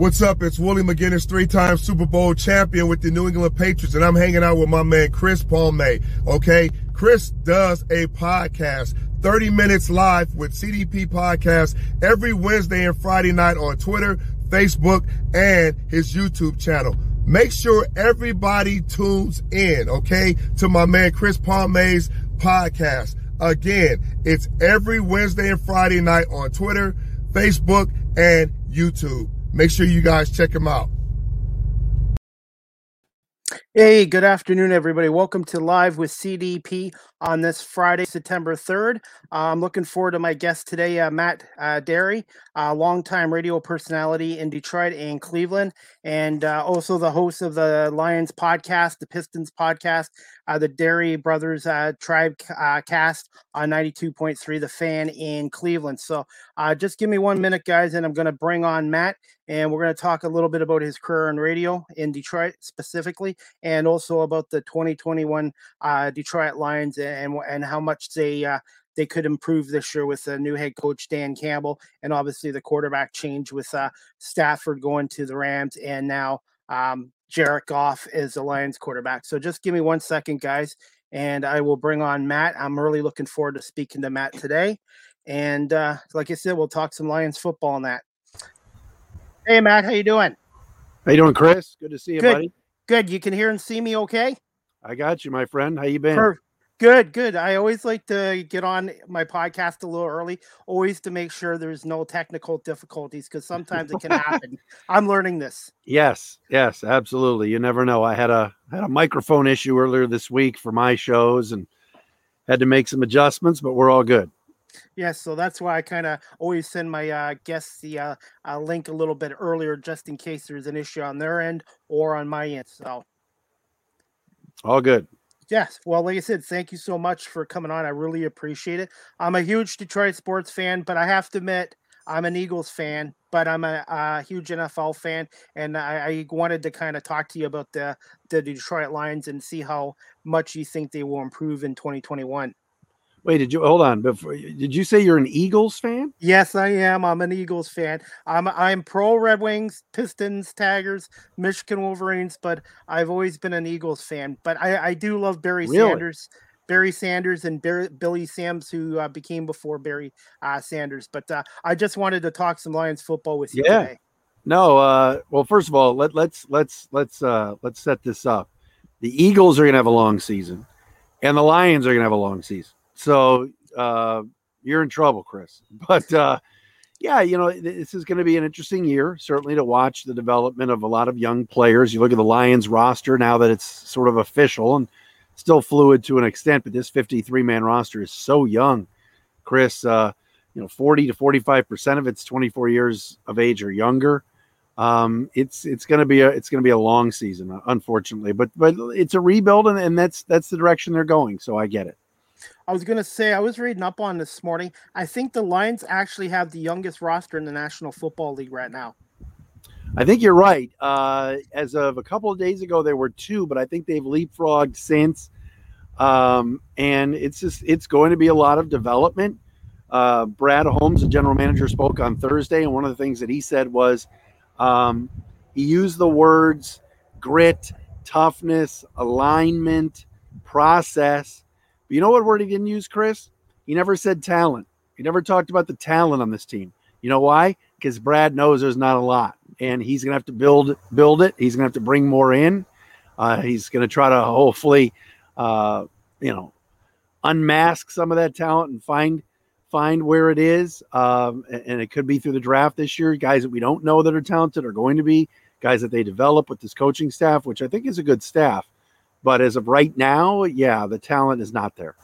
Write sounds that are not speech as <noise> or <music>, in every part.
What's up? It's Willie McGinest, three-time Super Bowl champion with the New England Patriots, and I'm hanging out with my man Chris Palme. Okay, Chris does a podcast, 30 minutes live with CDP Podcast every Wednesday and Friday night on Twitter, Facebook, and his YouTube channel. Make sure everybody tunes in, okay, to my man Chris Palme's podcast. Again, it's every Wednesday and Friday night on Twitter, Facebook, and YouTube. Make sure you guys check him out. Hey, good afternoon, everybody. Welcome to Live with CDP on this Friday, September 3rd. Uh, I'm looking forward to my guest today, uh, Matt uh, Dery, a longtime radio personality in Detroit and Cleveland, and uh, also the host of the Lions podcast, the Pistons podcast, uh, the Dery Brothers uh, Tribe cast on 92.3, The Fan in Cleveland. So just give me one minute, guys, and I'm going to bring on Matt, and we're going to talk a little bit about his career in radio in Detroit specifically, and also about the 2021 Detroit Lions and and how much they uh, they could improve this year with the new head coach Dan Campbell, and obviously the quarterback change with uh, Stafford going to the Rams, and now um, Jared Goff is the Lions quarterback. So just give me one second, guys, and I will bring on Matt. I'm really looking forward to speaking to Matt today, and uh, like I said, we'll talk some Lions football on that. Hey, Matt, how you doing? How you doing, Chris? Good to see you, Good. buddy. Good. You can hear and see me okay? I got you, my friend. How you been? Per- Good, good. I always like to get on my podcast a little early, always to make sure there's no technical difficulties because sometimes it can <laughs> happen. I'm learning this. Yes, yes, absolutely. You never know. I had a had a microphone issue earlier this week for my shows and had to make some adjustments, but we're all good. Yes, so that's why I kind of always send my uh, guests the uh, uh, link a little bit earlier, just in case there's an issue on their end or on my end. So all good. Yes. Well, like I said, thank you so much for coming on. I really appreciate it. I'm a huge Detroit sports fan, but I have to admit, I'm an Eagles fan, but I'm a, a huge NFL fan, and I, I wanted to kind of talk to you about the the Detroit Lions and see how much you think they will improve in 2021. Wait, did you hold on? Before did you say you're an Eagles fan? Yes, I am. I'm an Eagles fan. I'm I'm pro Red Wings, Pistons, Tigers, Michigan Wolverines, but I've always been an Eagles fan. But I, I do love Barry Really? Sanders, Barry Sanders, and Barry, Billy Sims, who uh, became before Barry uh, Sanders. But uh, I just wanted to talk some Lions football with you Yeah. today. No. Uh, well, first of all, let let's let's let's uh, let's set this up. The Eagles are going to have a long season, and the Lions are going to have a long season. So uh, you're in trouble, Chris. <laughs> But uh, yeah, you know this is going to be an interesting year, certainly to watch the development of a lot of young players. You look at the Lions roster now that it's sort of official and still fluid to an extent, but this 53 man roster is so young, Chris. Uh, you know, 40 to 45 percent of it's 24 years of age or younger. Um, it's it's going to be a it's going to be a long season, unfortunately, but but it's a rebuild, and, and that's that's the direction they're going. So I get it. I was gonna say I was reading up on this morning. I think the Lions actually have the youngest roster in the National Football League right now. I think you're right. Uh, as of a couple of days ago, there were two, but I think they've leapfrogged since. Um, and it's just it's going to be a lot of development. Uh, Brad Holmes, the general manager, spoke on Thursday, and one of the things that he said was um, he used the words grit, toughness, alignment, process. But you know what word he didn't use, Chris? He never said talent. He never talked about the talent on this team. You know why? Because Brad knows there's not a lot, and he's to have to build build it. He's to have to bring more in. Uh, he's to try to hopefully, uh, you know, unmask some of that talent and find find where it is. Um, and it could be through the draft this year. Guys that we don't know that are talented are going to be guys that they develop with this coaching staff, which I think is a good staff. But as of right now, yeah, the talent is not there.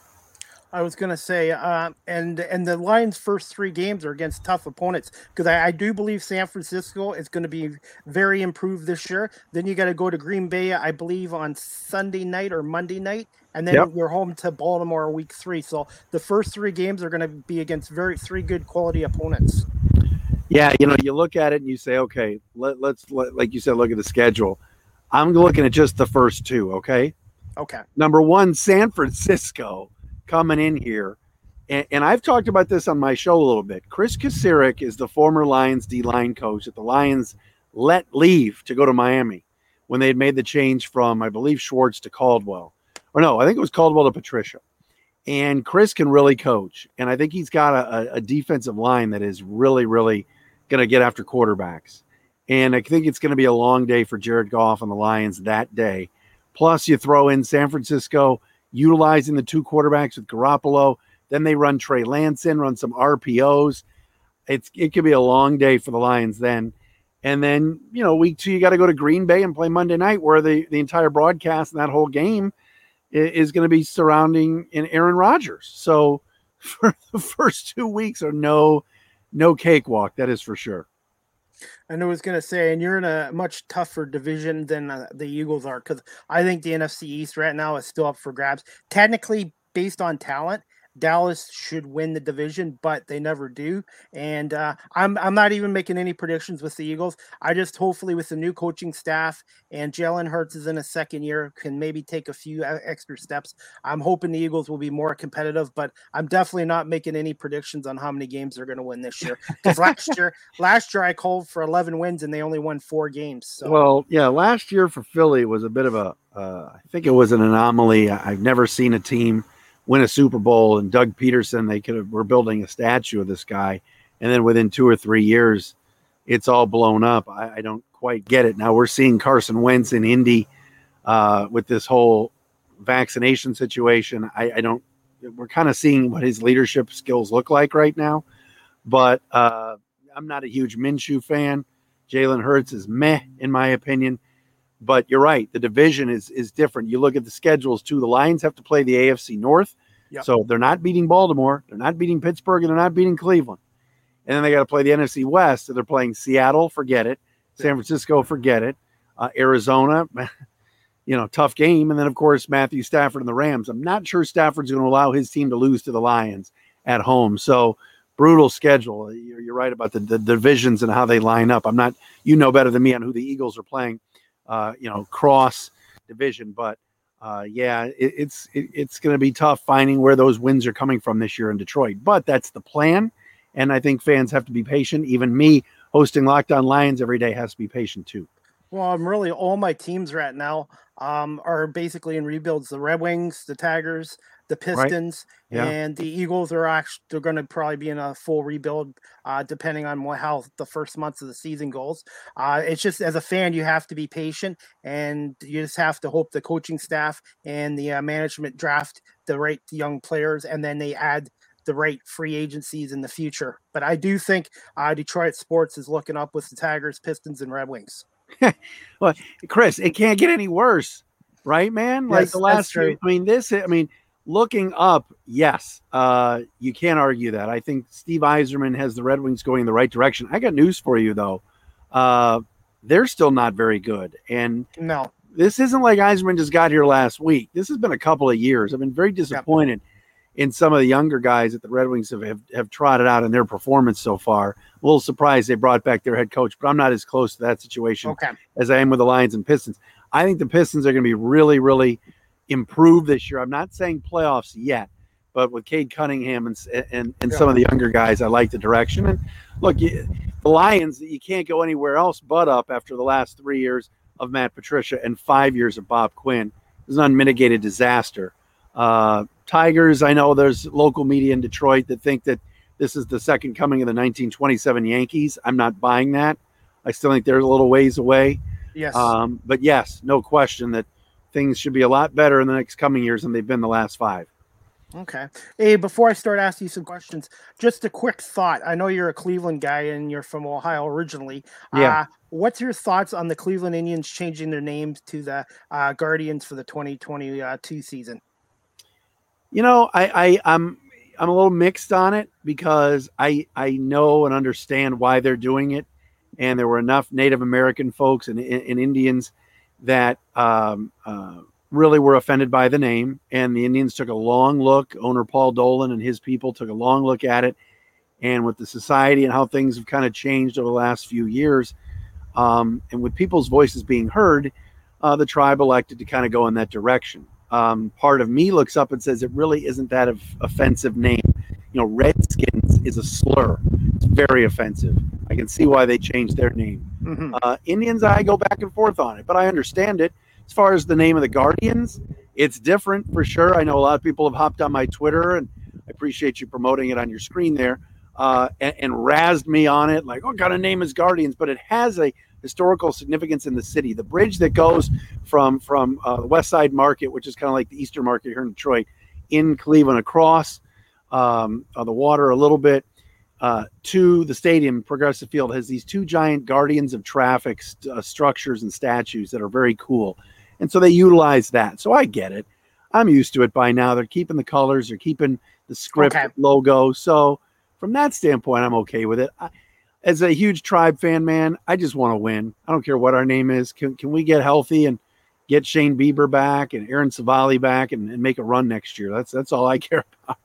I was gonna say, uh, and and the Lions' first three games are against tough opponents because I, I do believe San Francisco is going to be very improved this year. Then you got to go to Green Bay, I believe, on Sunday night or Monday night, and then Yep. you're home to Baltimore week three. So the first three games are going to be against very three good quality opponents. Yeah, you know, you look at it and you say, okay, let, let's let, like you said, look at the schedule. I'm looking at just the first two. Okay, Okay. number one, San Francisco coming in here. And, and I've talked about this on my show a little bit. Kris Kocurek is the former Lions D line coach at the Lions let leave to go to Miami when they had made the change from, I believe, Schwartz to Caldwell. Or no, I think it was Caldwell to Patricia. And Chris can really coach. And I think he's got a, a defensive line that is really, really going to get after quarterbacks. And I think it's going to be a long day for Jared Goff and the Lions that day. Plus, you throw in San Francisco utilizing the two quarterbacks with Garoppolo. Then they run Trey Lance in, run some RPOs. It's it could be a long day for the Lions then. And then, you know, week two, you got to go to Green Bay and play Monday night, where the, the entire broadcast and that whole game is, is going to be surrounding in Aaron Rodgers. So <laughs> for the first two weeks are no no cakewalk, that is for sure. I was going to say, and you're in a much tougher division than uh, the Eagles are because I think the NFC East right now is still up for grabs. Technically, based on talent, Dallas should win the division, but they never do. And uh, I'm I'm not even making any predictions with the Eagles. I just hopefully with the new coaching staff and Jalen Hurts is in a second year can maybe take a few extra steps. I'm hoping the Eagles will be more competitive, but I'm definitely not making any predictions on how many games they're going to win this year. Because last year <laughs> last year I called for 11 wins and they only won four games. So. Well, yeah, last year for Philly was a bit of a uh, I think it was an anomaly. I've never seen a team win a Super Bowl and Doug Pederson, they could have were building a statue of this guy, and then within two or three years, it's all blown up. I, I don't quite get it. Now we're seeing Carson Wentz in Indy uh, with this whole vaccination situation. I, I don't. We're kind of seeing what his leadership skills look like right now, but uh, I'm not a huge Minshew fan. Jalen Hurts is meh in my opinion. But you're right. The division is is different. You look at the schedules too. The Lions have to play the AFC North, yep. so they're not beating Baltimore, they're not beating Pittsburgh, and they're not beating Cleveland. And then they got to play the NFC West. So they're playing Seattle, forget it. San Francisco, forget it. Uh, Arizona, <laughs> you know, tough game. And then of course Matthew Stafford and the Rams. I'm not sure Stafford's going to allow his team to lose to the Lions at home. So brutal schedule. You're, you're right about the, the divisions and how they line up. I'm not. You know better than me on who the Eagles are playing uh, you know, cross division. But uh, yeah, it, it's it, it's going to be tough finding where those wins are coming from this year in Detroit. But that's the plan, and I think fans have to be patient. Even me hosting Locked On Lions every day has to be patient too. Well, I'm really all my teams right now um, are basically in rebuilds. The Red Wings, the Tigers, the Pistons right. yeah. and the Eagles are actually they're going to probably be in a full rebuild, uh, depending on what, how the first months of the season goes. Uh, it's just as a fan, you have to be patient and you just have to hope the coaching staff and the uh, management draft the right young players, and then they add the right free agencies in the future. But I do think uh, Detroit sports is looking up with the Tigers, Pistons, and Red Wings. <laughs> well, Chris, it can't get any worse, right, man? Like yes, the last, few, I mean, this, I mean, looking up, yes, uh, you can't argue that. I think Steve Yzerman has the Red Wings going in the right direction. I got news for you though. Uh, they're still not very good, and no, this isn't like Yzerman just got here last week. This has been a couple of years. I've been very disappointed yep. in some of the younger guys that the Red Wings have, have, have trotted out in their performance so far. A little surprised they brought back their head coach, but I'm not as close to that situation okay. as I am with the Lions and Pistons. I think the Pistons are going to be really, really improve this year. I'm not saying playoffs yet, but with Cade Cunningham and and, and some of the younger guys, I like the direction. And look, you, the Lions, that you can't go anywhere else but up after the last three years of Matt Patricia and five years of Bob Quinn. It's an unmitigated disaster. Uh, Tigers, I know there's local media in Detroit that think that this is the second coming of the 1927 Yankees. I'm not buying that. I still think they're a little ways away. Yes. Um, but yes, no question that things should be a lot better in the next coming years than they've been the last five. Okay. Hey, before I start asking you some questions, just a quick thought. I know you're a Cleveland guy and you're from Ohio originally. Yeah. Uh, what's your thoughts on the Cleveland Indians changing their names to the uh, Guardians for the 2022 season? You know, I, I I'm I'm a little mixed on it because I I know and understand why they're doing it, and there were enough Native American folks and, and Indians that um, uh, really were offended by the name. And the Indians took a long look. Owner Paul Dolan and his people took a long look at it. And with the society and how things have kind of changed over the last few years, um, and with people's voices being heard, uh, the tribe elected to kind of go in that direction. Um, part of me looks up and says it really isn't that of offensive name. You know, Redskins is a slur. Very offensive. I can see why they changed their name. Mm-hmm. Uh, Indians, I go back and forth on it, but I understand it. As far as the name of the Guardians, it's different for sure. I know a lot of people have hopped on my Twitter, and I appreciate you promoting it on your screen there, uh, and, and razzed me on it, like, what kind of name is Guardians? But it has a historical significance in the city. The bridge that goes from from uh, the West Side Market, which is kind of like the Eastern Market here in Detroit, in Cleveland across um, on the water a little bit uh, to the stadium, Progressive Field has these two giant guardians of traffic st- uh, structures and statues that are very cool. And so they utilize that. So I get it. I'm used to it by now. They're keeping the colors, they're keeping the script okay. logo. So from that standpoint, I'm okay with it. I, as a huge tribe fan, man, I just want to win. I don't care what our name is. Can, can we get healthy and get Shane Bieber back and Aaron Civale back and, and make a run next year? That's that's all I <laughs> care about.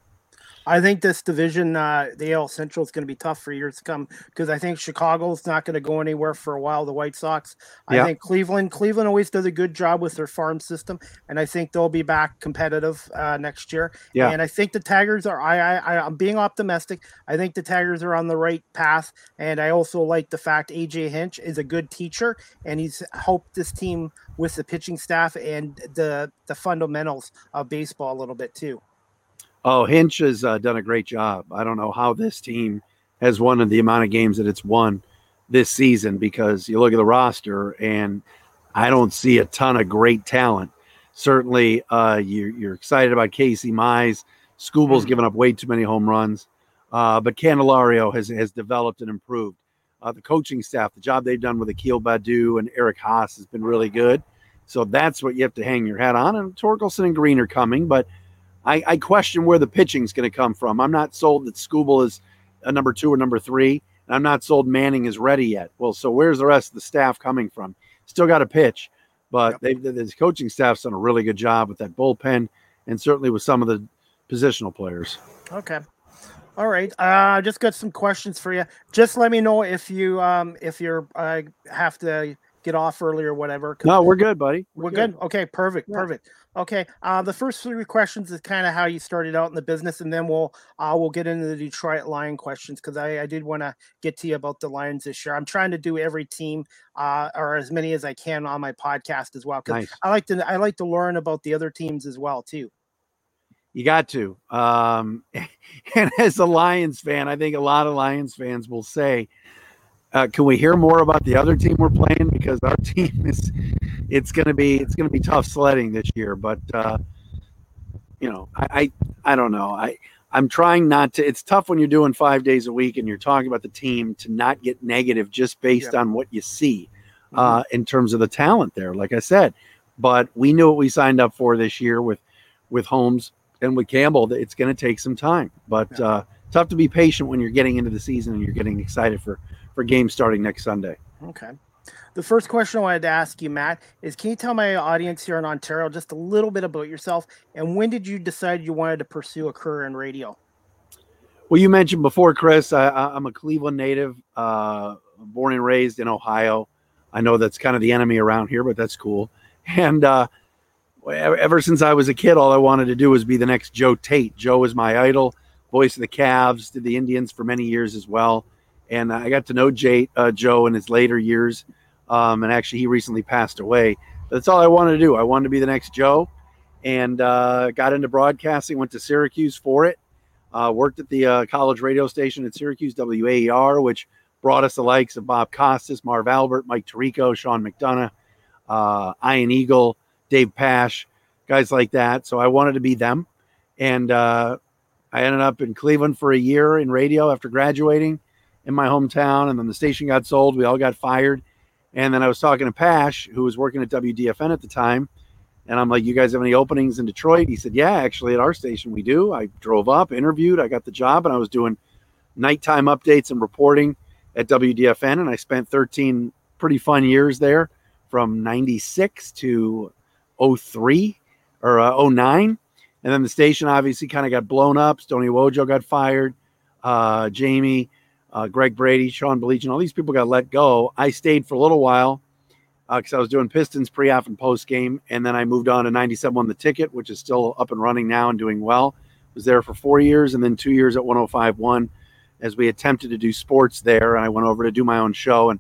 I think this division, uh, the AL Central, is going to be tough for years to come because I think Chicago's not going to go anywhere for a while. The White Sox, I yeah. think Cleveland, Cleveland always does a good job with their farm system, and I think they'll be back competitive uh, next year. Yeah. and I think the Tigers are. I, I, I'm being optimistic. I think the Tigers are on the right path, and I also like the fact AJ Hinch is a good teacher, and he's helped this team with the pitching staff and the the fundamentals of baseball a little bit too. Oh, Hinch has uh, done a great job. I don't know how this team has won the amount of games that it's won this season because you look at the roster and I don't see a ton of great talent. Certainly, uh, you, are excited about Casey Mize. Skubal's mm-hmm. given up way too many home runs, uh, but Candelario has has developed and improved. Uh, the coaching staff, the job they've done with Akil Baddoo and Eric Haase has been really good. So that's what you have to hang your hat on. And Torkelson and Green are coming, but – I, I question where the pitching is going to come from. I'm not sold that Skubal is a number two or number three, and I'm not sold Manning is ready yet. Well, so where's the rest of the staff coming from? Still got to pitch, but yep. they, the coaching staff's done a really good job with that bullpen, and certainly with some of the positional players. Okay. All right. Uh, just got some questions for you. Just let me know if you um if you're uh, have to get off early or whatever. No, we're good, buddy. We're, we're good. good. Okay, perfect, yeah. perfect. Okay, uh, the first three questions is kind of how you started out in the business, and then we'll uh, we'll get into the Detroit Lion questions because I, I did want to get to you about the Lions this year. I'm trying to do every team uh, or as many as I can on my podcast as well because nice. I like to I like to learn about the other teams as well too. You got to, um, <laughs> and as a Lions fan, I think a lot of Lions fans will say uh, can we hear more about the other team we're playing? Because our <laughs> team is, it's going to be it's going to be tough sledding this year. But uh, you know, I, I I don't know. I I'm trying not to. It's tough when you're doing five days a week and you're talking about the team to not get negative just based yeah. on what you see mm-hmm. uh, in terms of the talent there. Like I said, but we knew what we signed up for this year with with Holmes and with Campbell. That it's going to take some time, but yeah. uh, tough to be patient when you're getting into the season and you're getting excited for for games starting next Sunday. Okay. The first question I wanted to ask you, Matt, is can you tell my audience here in Ontario just a little bit about yourself and when did you decide you wanted to pursue a career in radio? Well, you mentioned before, Chris, I, am a Cleveland native, uh, born and raised in Ohio. I know that's kind of the enemy around here, but that's cool. And uh, ever since I was a kid, all I wanted to do was be the next Joe Tate. Joe was my idol, voice of the Cavs, did the Indians for many years as well and I got to know uh, Joe in his later years. Um, and actually, he recently passed away. That's all I wanted to do. I wanted to be the next Joe, and uh, got into broadcasting. Went to Syracuse for it. Uh, worked at the uh, college radio station at Syracuse WAER, which brought us the likes of Bob Costas, Marv Albert, Mike Tirico, Sean McDonough, uh, Ian Eagle, Dave Pasch, guys like that. So I wanted to be them, and uh, I ended up in Cleveland for a year in radio after graduating in my hometown, and then the station got sold. We all got fired, and then I was talking to Pasch, who was working at WDFN at the time, and I'm like, "You guys have any openings in Detroit?" He said, "Yeah, actually, at our station we do." I drove up, interviewed, I got the job, and I was doing nighttime updates and reporting at WDFN, and I spent 13 pretty fun years there, from '96 to 03 or uh, 09. And then the station obviously kind of got blown up. Stony Wojo got fired. Uh, Jamie uh, Greg Brady, Sean Baligian, all these people got let go. I stayed for a little while because uh, I was doing Pistons pre-off and post-game, and then I moved on to 97 on the ticket, which is still up and running now and doing well. Was there for four years and then two years at 105.1 as we attempted to do sports there. And I went over to do my own show, and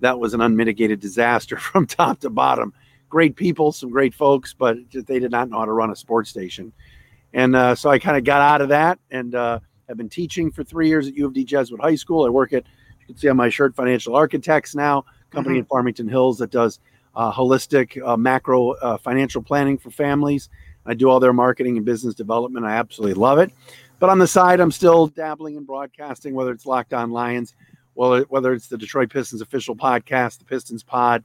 that was an unmitigated disaster <laughs> from top to bottom. Great people, some great folks, but they did not know how to run a sports station. And uh, so I kind of got out of that and have been teaching for three years at U of D Jesuit High School. I work at, you can see on my shirt, Financial Architects now, company mm-hmm. in Farmington Hills that does uh, holistic uh, macro uh, financial planning for families. I do all their marketing and business development. I absolutely love it. But on the side, I'm still dabbling in broadcasting, whether it's Locked On Lions, well, whether it's the Detroit Pistons official podcast, the Pistons Pod.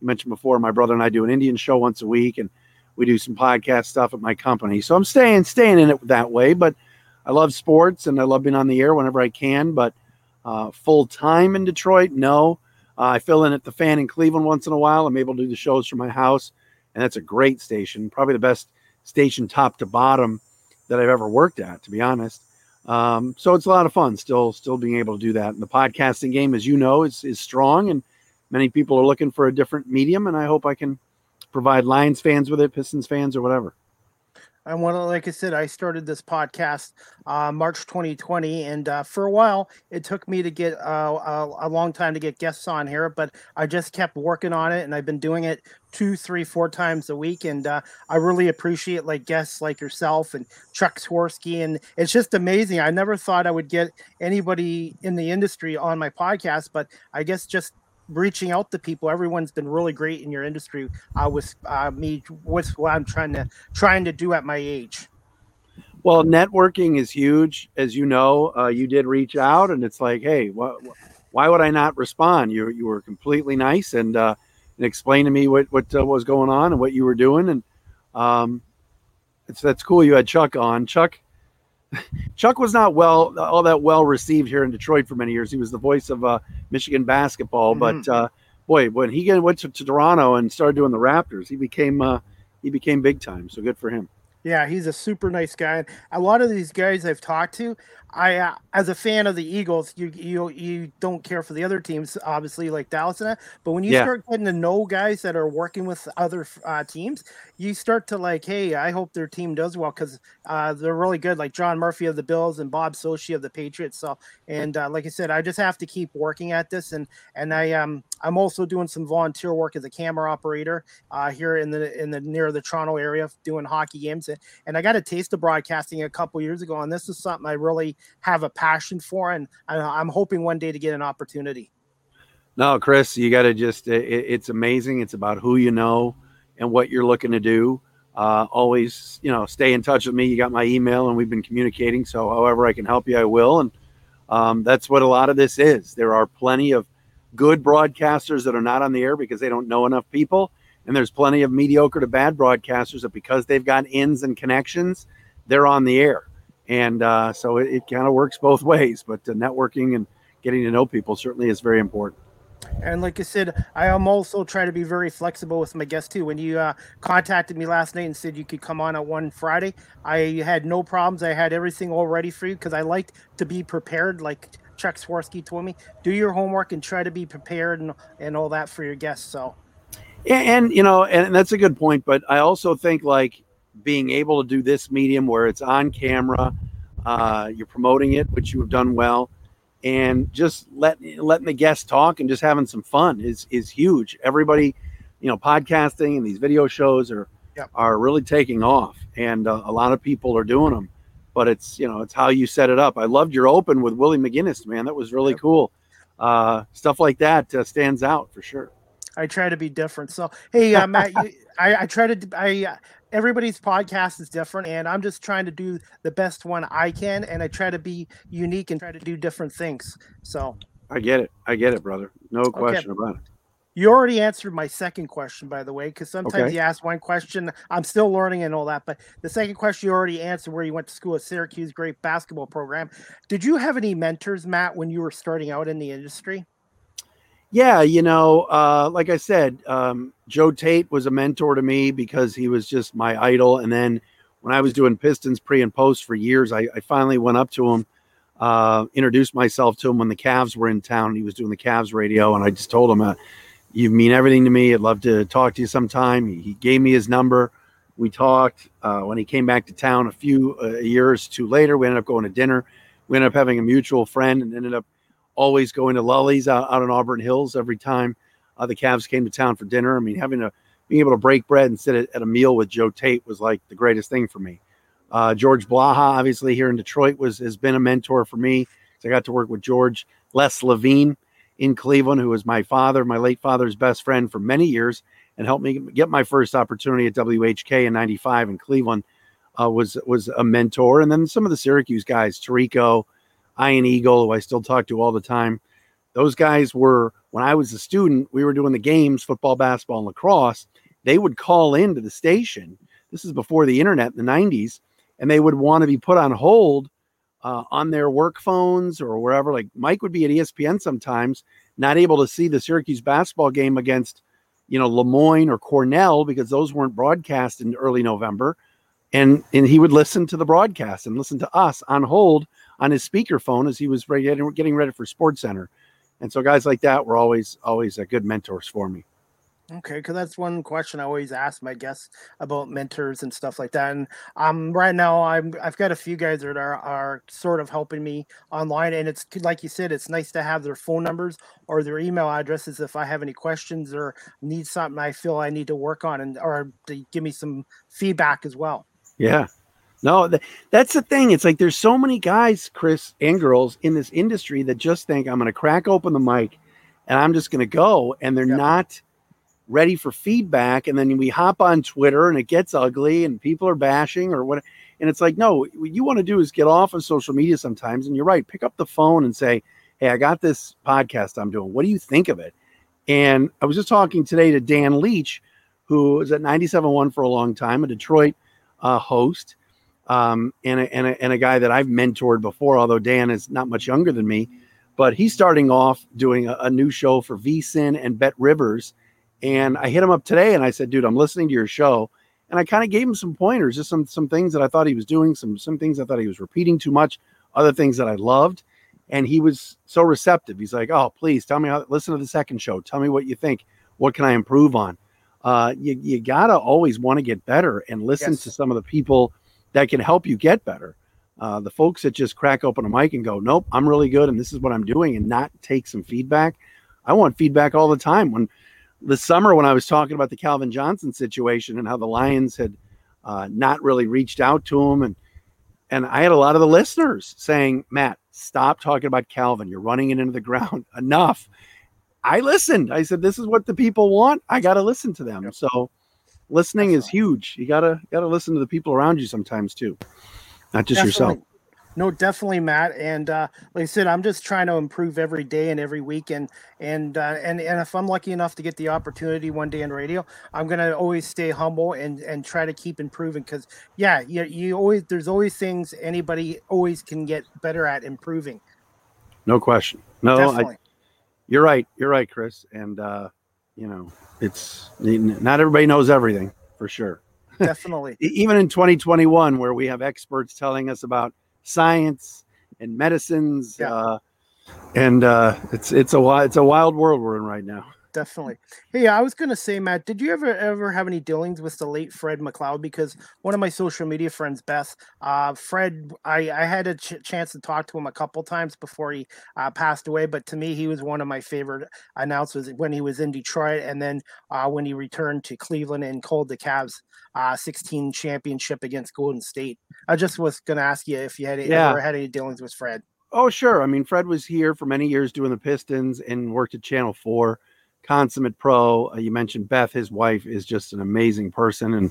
You mentioned before, my brother and I do an Indian show once a week, and we do some podcast stuff at my company. So I'm staying staying in it that way. But I love sports and I love being on the air whenever I can. But uh, full time in Detroit, no. Uh, I fill in at the fan in Cleveland once in a while. I'm able to do the shows from my house, and that's a great station, probably the best station top to bottom that I've ever worked at, to be honest. Um, so it's a lot of fun still, still being able to do that. And the podcasting game, as you know, is is strong, and many people are looking for a different medium. And I hope I can provide Lions fans with it, Pistons fans, or whatever. And what, like I said, I started this podcast uh, March 2020, and uh, for a while it took me to get uh, a, a, long time to get guests on here, but I just kept working on it, and I've been doing it two, three, four times a week, and uh, I really appreciate like guests like yourself and Chuck Swirsky, and it's just amazing. I never thought I would get anybody in the industry on my podcast, but I guess just reaching out to people. Everyone's been really great in your industry uh, with uh, me with what I'm trying to trying to do at my age. Well, networking is huge, as you know. Uh, you did reach out, and it's like, hey, wh- why would I not respond? You you were completely nice and uh, and explain to me what what uh, was going on and what you were doing, and um, it's that's cool. You had Chuck on. Chuck Chuck was not well all that well received here in Detroit for many years. He was the voice of uh, Michigan basketball, mm-hmm. but uh, boy, when he went to, to, Toronto and started doing the Raptors, he became uh, he became big time. So good for him. Yeah, he's a super nice guy. A lot of these guys I've talked to, I uh, as a fan of the Eagles, you you you don't care for the other teams, obviously like Dallas and that. But when you yeah. start getting to know guys that are working with other uh, teams, you start to like, hey, I hope their team does well because uh, they're really good. Like John Murphy of the Bills and Bob Socci of the Patriots. So, and uh, like I said, I just have to keep working at this, and and I um I'm also doing some volunteer work as a camera operator uh, here in the in the near the Toronto area, doing hockey games, and I got a taste of broadcasting a couple years ago, and this is something I really have a passion for, and I'm hoping one day to get an opportunity. No, Chris, you got to just, it, it's amazing. It's about who you know and what you're looking to do. Uh, always, you know, stay in touch with me. You got my email, and we've been communicating. So, however I can help you, I will. And um, that's what a lot of this is. There are plenty of good broadcasters that are not on the air because they don't know enough people, and there's plenty of mediocre to bad broadcasters that because they've got ins and connections, they're on the air. And uh, so it, it kind of works both ways. But networking and getting to know people certainly is very important. And like I said, I am also trying to be very flexible with my guests too. When you uh, contacted me last night and said you could come on at one Friday, I had no problems. I had everything all ready for you because I like to be prepared. Like Chuck Swirsky told me, do your homework and try to be prepared and, and all that for your guests. So, and, and you know, and that's a good point. But I also think like being able to do this medium where it's on camera, uh, you're promoting it, which you have done well and just let letting the guests talk and just having some fun is is huge. Everybody, you know, podcasting and these video shows are yep. are really taking off, and uh, a lot of people are doing them. But it's you know it's how you set it up. I loved your open with Willie McGinest, man. That was really yep. cool. Uh, stuff like that uh, stands out for sure. I try to be different. So hey, uh, Matt, you, <laughs> I, I try to I everybody's podcast is different and i'm just trying to do the best one i can and i try to be unique and try to do different things so i get it i get it brother no question okay. about it you already answered my second question by the way because sometimes okay. you ask one question i'm still learning and all that but the second question you already answered where you went to school at syracuse great basketball program did you have any mentors matt when you were starting out in the industry yeah, you know, uh, like I said, um, Joe Tate was a mentor to me because he was just my idol. And then when I was doing Pistons pre and post for years, I, I finally went up to him, uh, introduced myself to him when the Cavs were in town. He was doing the Cavs radio, and I just told him, uh, "You mean everything to me. I'd love to talk to you sometime." He, gave me his number. We talked. Uh, when he came back to town a few uh, years too later, we ended up going to dinner. We ended up having a mutual friend and ended up always going to Lelli's out, out in Auburn Hills every time uh, the Cavs came to town for dinner. I mean, having a being able to break bread and sit at, at a meal with Joe Tate was like the greatest thing for me. Uh, George Blaha, obviously here in Detroit, was has been a mentor for me. So I got to work with George Les Levine in Cleveland, who was my father, my late father's best friend for many years, and helped me get my first opportunity at WHK in '95 in Cleveland. Uh, was was a mentor, and then some of the Syracuse guys, Tirico, Ian Eagle, who I still talk to all the time. Those guys were when I was a student. We were doing the games, football, basketball, and lacrosse. They would call into the station. This is before the internet in the '90s, and they would want to be put on hold uh, on their work phones or wherever. Like Mike would be at ESPN sometimes, not able to see the Syracuse basketball game against, you know, Le Moyne or Cornell because those weren't broadcast in early November. And and he would listen to the broadcast and listen to us on hold on his speakerphone as he was getting ready for Sports Center. And so guys like that were always always a good mentors for me. Okay, because that's one question I always ask my guests about mentors and stuff like that. And um, right now I'm I've got a few guys that are are sort of helping me online, and it's like you said, it's nice to have their phone numbers or their email addresses if I have any questions or need something I feel I need to work on, and or to give me some feedback as well. Yeah, no, th- that's the thing. It's like there's so many guys, Chris and girls in this industry that just think I'm going to crack open the mic and I'm just going to go, and they're not ready for feedback. And then we hop on Twitter and it gets ugly and people are bashing or what. And it's like, no, what you want to do is get off of social media sometimes. And you're right, pick up the phone and say, Hey, I got this podcast I'm doing. What do you think of it? And I was just talking today to Dan Leach, who was at 97.1 for a long time, a Detroit uh, host, um, and, a, and, a, and a guy that I've mentored before, although Dan is not much younger than me. But he's starting off doing a, a new show for VSIN and Bet Rivers and I hit him up today and I said, dude, I'm listening to your show. And I kind of gave him some pointers, just some some things that I thought he was doing, some some things I thought he was repeating too much, other things that I loved. And he was so receptive. He's like, "Oh, please tell me how. Listen to the second show. Tell me what you think. What can I improve on?" Uh, you you gotta always want to get better and listen yes. to some of the people that can help you get better. Uh, the folks that just crack open a mic and go, "Nope, I'm really good, and this is what I'm doing," and not take some feedback. I want feedback all the time. When the summer when I was talking about the Calvin Johnson situation and how the Lions had uh, not really reached out to him, and and I had a lot of the listeners saying, "Matt, stop talking about Calvin. You're running it into the <laughs> ground. Enough." I listened. I said, "This is what the people want. I got to listen to them." Yep. So, listening That's is right. huge. You gotta gotta listen to the people around you sometimes too, not just Definitely. yourself. No, definitely, Matt. And uh, like I said, I'm just trying to improve every day and every week. And and uh, and and if I'm lucky enough to get the opportunity one day in radio, I'm gonna always stay humble and and try to keep improving. Because yeah, you, you always there's always things anybody always can get better at improving. No question. No, I, you're right. You're right, Chris. And uh, you know, it's not everybody knows everything for sure. Definitely. <laughs> Even in 2021, where we have experts telling us about science and medicines. Yeah. Uh, and uh, it's it's a it's a wild world we're in right now. Definitely. Hey, I was gonna say, Matt, did you ever ever have any dealings with the late Fred McLeod? Because one of my social media friends, Beth, uh, Fred, I I had a ch- chance to talk to him a couple times before he uh, passed away. But to me, he was one of my favorite announcers when he was in Detroit, and then uh, when he returned to Cleveland and called the Cavs uh, 16 championship against Golden State. I just was going to ask you if you had yeah. ever had any dealings with Fred. Oh, sure. I mean, Fred was here for many years doing the Pistons and worked at Channel 4, consummate pro. Uh, you mentioned Beth, his wife, is just an amazing person. And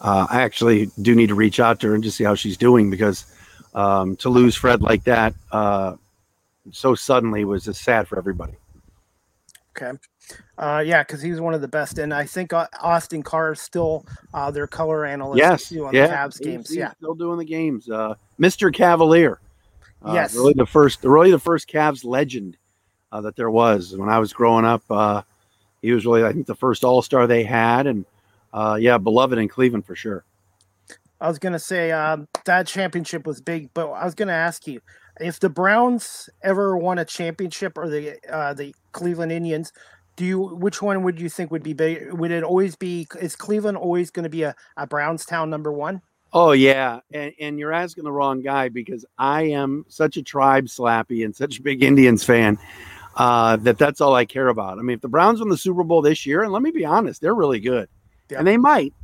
uh, I actually do need to reach out to her and just see how she's doing because um, to lose Fred like that uh, so suddenly was just sad for everybody. Okay. Uh, yeah, because he was one of the best, and I think uh, Austin Carr is still uh, their color analyst yes, too on yeah. the Cavs games. He's, yeah, still doing the games. Uh, Mr. Cavalier. Uh, yes, really the first, really the first Cavs legend uh, that there was when I was growing up. he was really, I think, the first All Star they had, and yeah, beloved in Cleveland for sure. I was gonna say um, that championship was big, but I was gonna ask you if the Browns ever won a championship or the uh, the Cleveland Indians, do you which one would you think would be big? Would it always be is Cleveland always going to be a, a Brownstown number one? Oh yeah, and, and you're asking the wrong guy because I am such a tribe slappy and such a big Indians fan uh, that that's all I care about. I mean, if the Browns win the Super Bowl this year, and let me be honest, they're really good, yeah. and they might,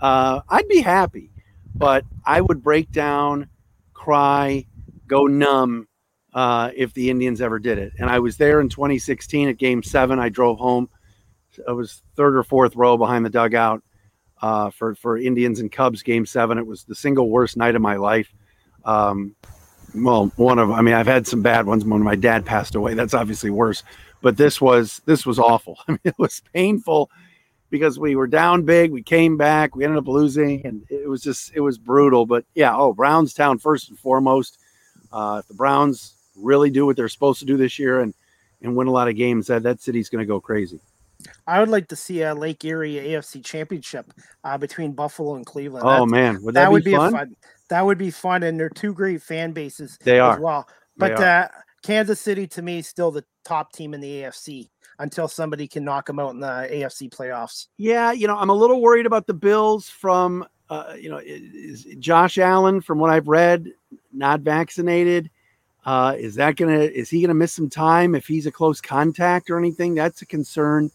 uh, I'd be happy, but I would break down, cry, go numb uh, if the Indians ever did it. And I was there in 2016 at Game Seven. I drove home. I was third or fourth row behind the dugout uh, for for Indians and Cubs Game Seven. It was the single worst night of my life. Um, well, one of I mean, I've had some bad ones. When my dad passed away, that's obviously worse. But this was this was awful. <laughs> I mean, it was painful because we were down big. We came back. We ended up losing, and it was just it was brutal. But yeah, oh, Brownstown first and foremost. Uh, if the Browns really do what they're supposed to do this year and and win a lot of games, that that city's going to go crazy. I would like to see a Lake Erie AFC Championship uh, between Buffalo and Cleveland. Oh That's, man, would that, that be would be fun? fun? That would be fun, and they're two great fan bases. They are as well. But uh, Kansas City to me is still the top team in the AFC until somebody can knock them out in the AFC playoffs. Yeah, you know, I'm a little worried about the Bills from uh, you know, is Josh Allen, from what I've read, not vaccinated. Uh, is that gonna is he gonna miss some time if he's a close contact or anything? That's a concern.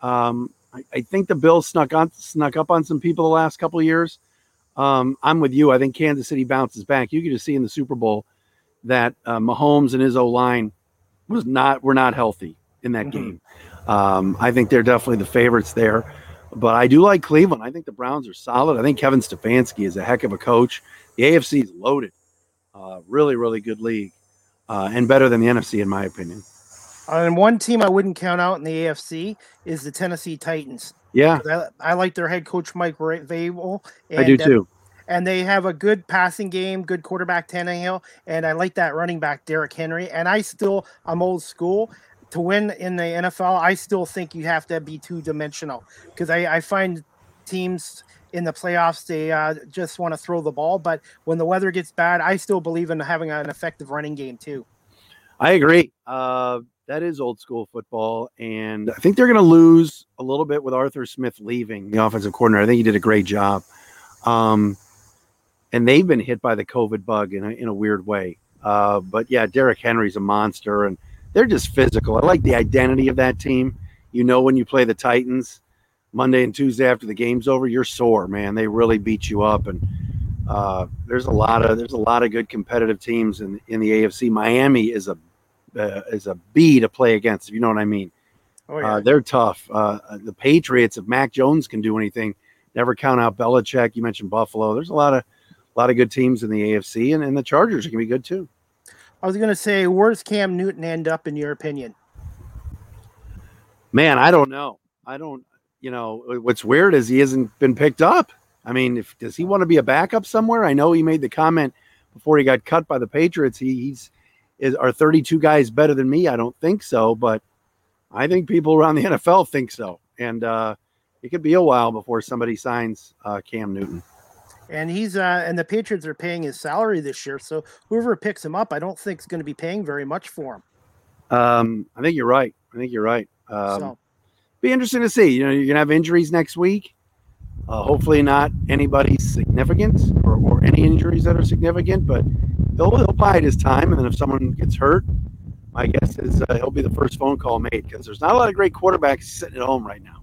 Um, I, I, think the Bills snuck on snuck up on some people the last couple of years. Um, I'm with you. I think Kansas City bounces back. You could just see in the Super Bowl that uh, Mahomes and his O line was not were not healthy in that mm-hmm. game. Um, I think they're definitely the favorites there. But I do like Cleveland. I think the Browns are solid. I think Kevin Stefanski is a heck of a coach. The AFC is loaded. Uh, really, really good league, uh, and better than the NFC in my opinion. And one team I wouldn't count out in the AFC is the Tennessee Titans. Yeah, I, I like their head coach Mike Vrabel. I do uh, too. and they have a good passing game, good quarterback Tannehill, and I like that running back Derrick Henry. And I still, I'm old school. To win in the NFL, I still think you have to be two dimensional because I, I find teams in the playoffs they uh, just want to throw the ball, but when the weather gets bad, I still believe in having an effective running game too. I agree. Uh, that is old school football. And I think they're going to lose a little bit with Arthur Smith leaving the offensive coordinator. I think he did a great job. Um, and they've been hit by the COVID bug in a, in a weird way. Uh, but yeah, Derrick Henry's a monster and they're just physical. I like the identity of that team. You know, when you play the Titans Monday and Tuesday after the game's over, you're sore, man. They really beat you up. And uh, there's a lot of there's a lot of good competitive teams in in the AFC. Miami is a uh, is a B to play against. If you know what I mean. Oh, yeah. Uh, they're tough. Uh, the Patriots, if Mac Jones can do anything, never count out Belichick. You mentioned Buffalo. There's a lot of a lot of good teams in the AFC, and, and the Chargers can be good too. I was going to say, where's Cam Newton end up in your opinion? Man, I don't know. I don't. You know, what's weird is he hasn't been picked up. I mean, if does he want to be a backup somewhere? I know he made the comment before he got cut by the Patriots. He, he's is are 32 guys better than me? I don't think so, but I think people around the <laughs> NFL think so. And uh, it could be a while before somebody signs uh, Cam Newton. And he's uh, and the Patriots are paying his salary this year, so whoever picks him up, I don't think is going to be paying very much for him. Um, I think you're right. I think you're right. Um, so. Be interesting to see. You know, you're gonna have injuries next week. Uh, hopefully, not anybody significant or, or any injuries that are significant, but he'll he'll bide his time, and then if someone gets hurt, my guess is uh, he'll be the first phone call made because there's not a lot of great quarterbacks sitting at home right now.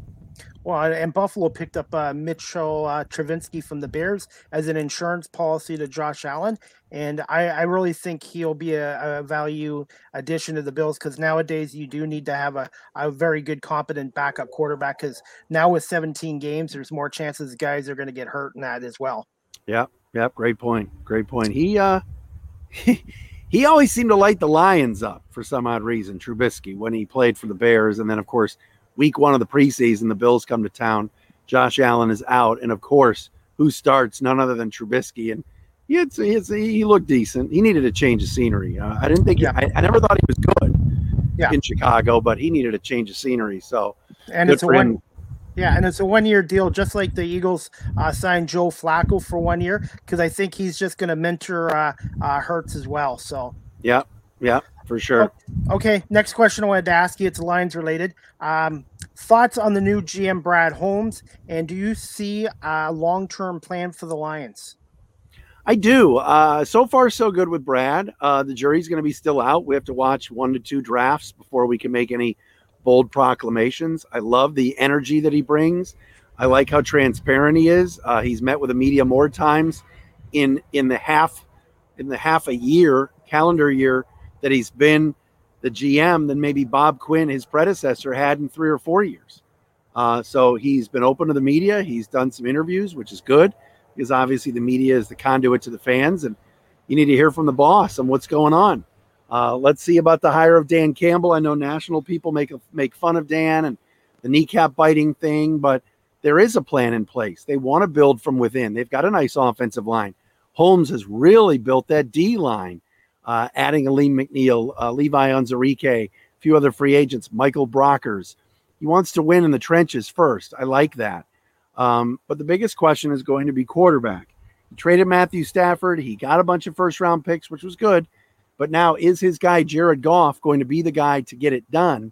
Well, and Buffalo picked up uh, Mitchell uh, Trubisky from the Bears as an insurance policy to Josh Allen, and I, I really think he'll be a, a, value addition to the Bills because nowadays you do need to have a, a very good, competent backup quarterback. Because now with 17 games, there's more chances guys are going to get hurt in that as well. Yeah, yeah, great point, great point. He uh, <laughs> he, always seemed to light the Lions up for some odd reason, Trubisky, when he played for the Bears. And then, of course, week one of the preseason, the Bills come to town. Josh Allen is out. And, of course, who starts? None other than Trubisky. And he, had, he, had, he looked decent. He needed a change of scenery. Uh, I didn't think, yeah. I, I, never thought he was good yeah. in Chicago, but he needed a change of scenery. So, and it's a one, yeah, and it's a one year deal, just like the Eagles uh, signed Joe Flacco for one year, because I think he's just going to mentor uh, uh, Hurts as well. So, yeah, yeah, for sure. Okay, next question I wanted to ask you. It's Lions related. Um, thoughts on the new GM Brad Holmes, and do you see a long term plan for the Lions? I do. Uh, so far, so good with Brad. Uh, the jury's going to be still out. We have to watch one to two drafts before we can make any bold proclamations. I love the energy that he brings. I like how transparent he is. Uh, he's met with the media more times in in the half in the half a year calendar year that he's been the GM than maybe Bob Quinn, his predecessor, had in three or four years. Uh, so he's been open to the media. He's done some interviews, which is good because obviously the media is the conduit to the fans, and you need to hear from the boss on what's going on. Uh, let's see about the hire of Dan Campbell. I know national people make make fun of Dan and the kneecap biting thing, but there is a plan in place. They want to build from within. They've got a nice offensive line. Holmes has really built that D line, uh, adding Alim McNeill, uh, Levi Onwuzurike, a few other free agents, Michael Brockers. He wants to win in the trenches first. I like that. Um, but the biggest question is going to be quarterback. He traded Matthew Stafford. He got a bunch of first round picks, which was good. But now, is his guy Jared Goff going to be the guy to get it done?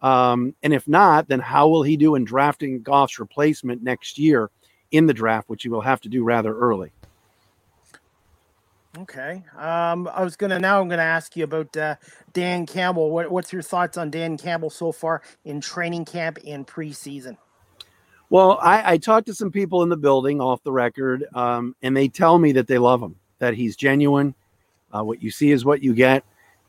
Um, and if not, then how will he do in drafting Goff's replacement next year in the draft, which he will have to do rather early? Okay. Um, I was gonna now. I'm gonna ask you about uh, Dan Campbell. What, what's your thoughts on Dan Campbell so far in training camp and preseason? Well, I, I talked to some people in the building off the record, um, and they tell me that they love him, that he's genuine. Uh, what you see is what you get.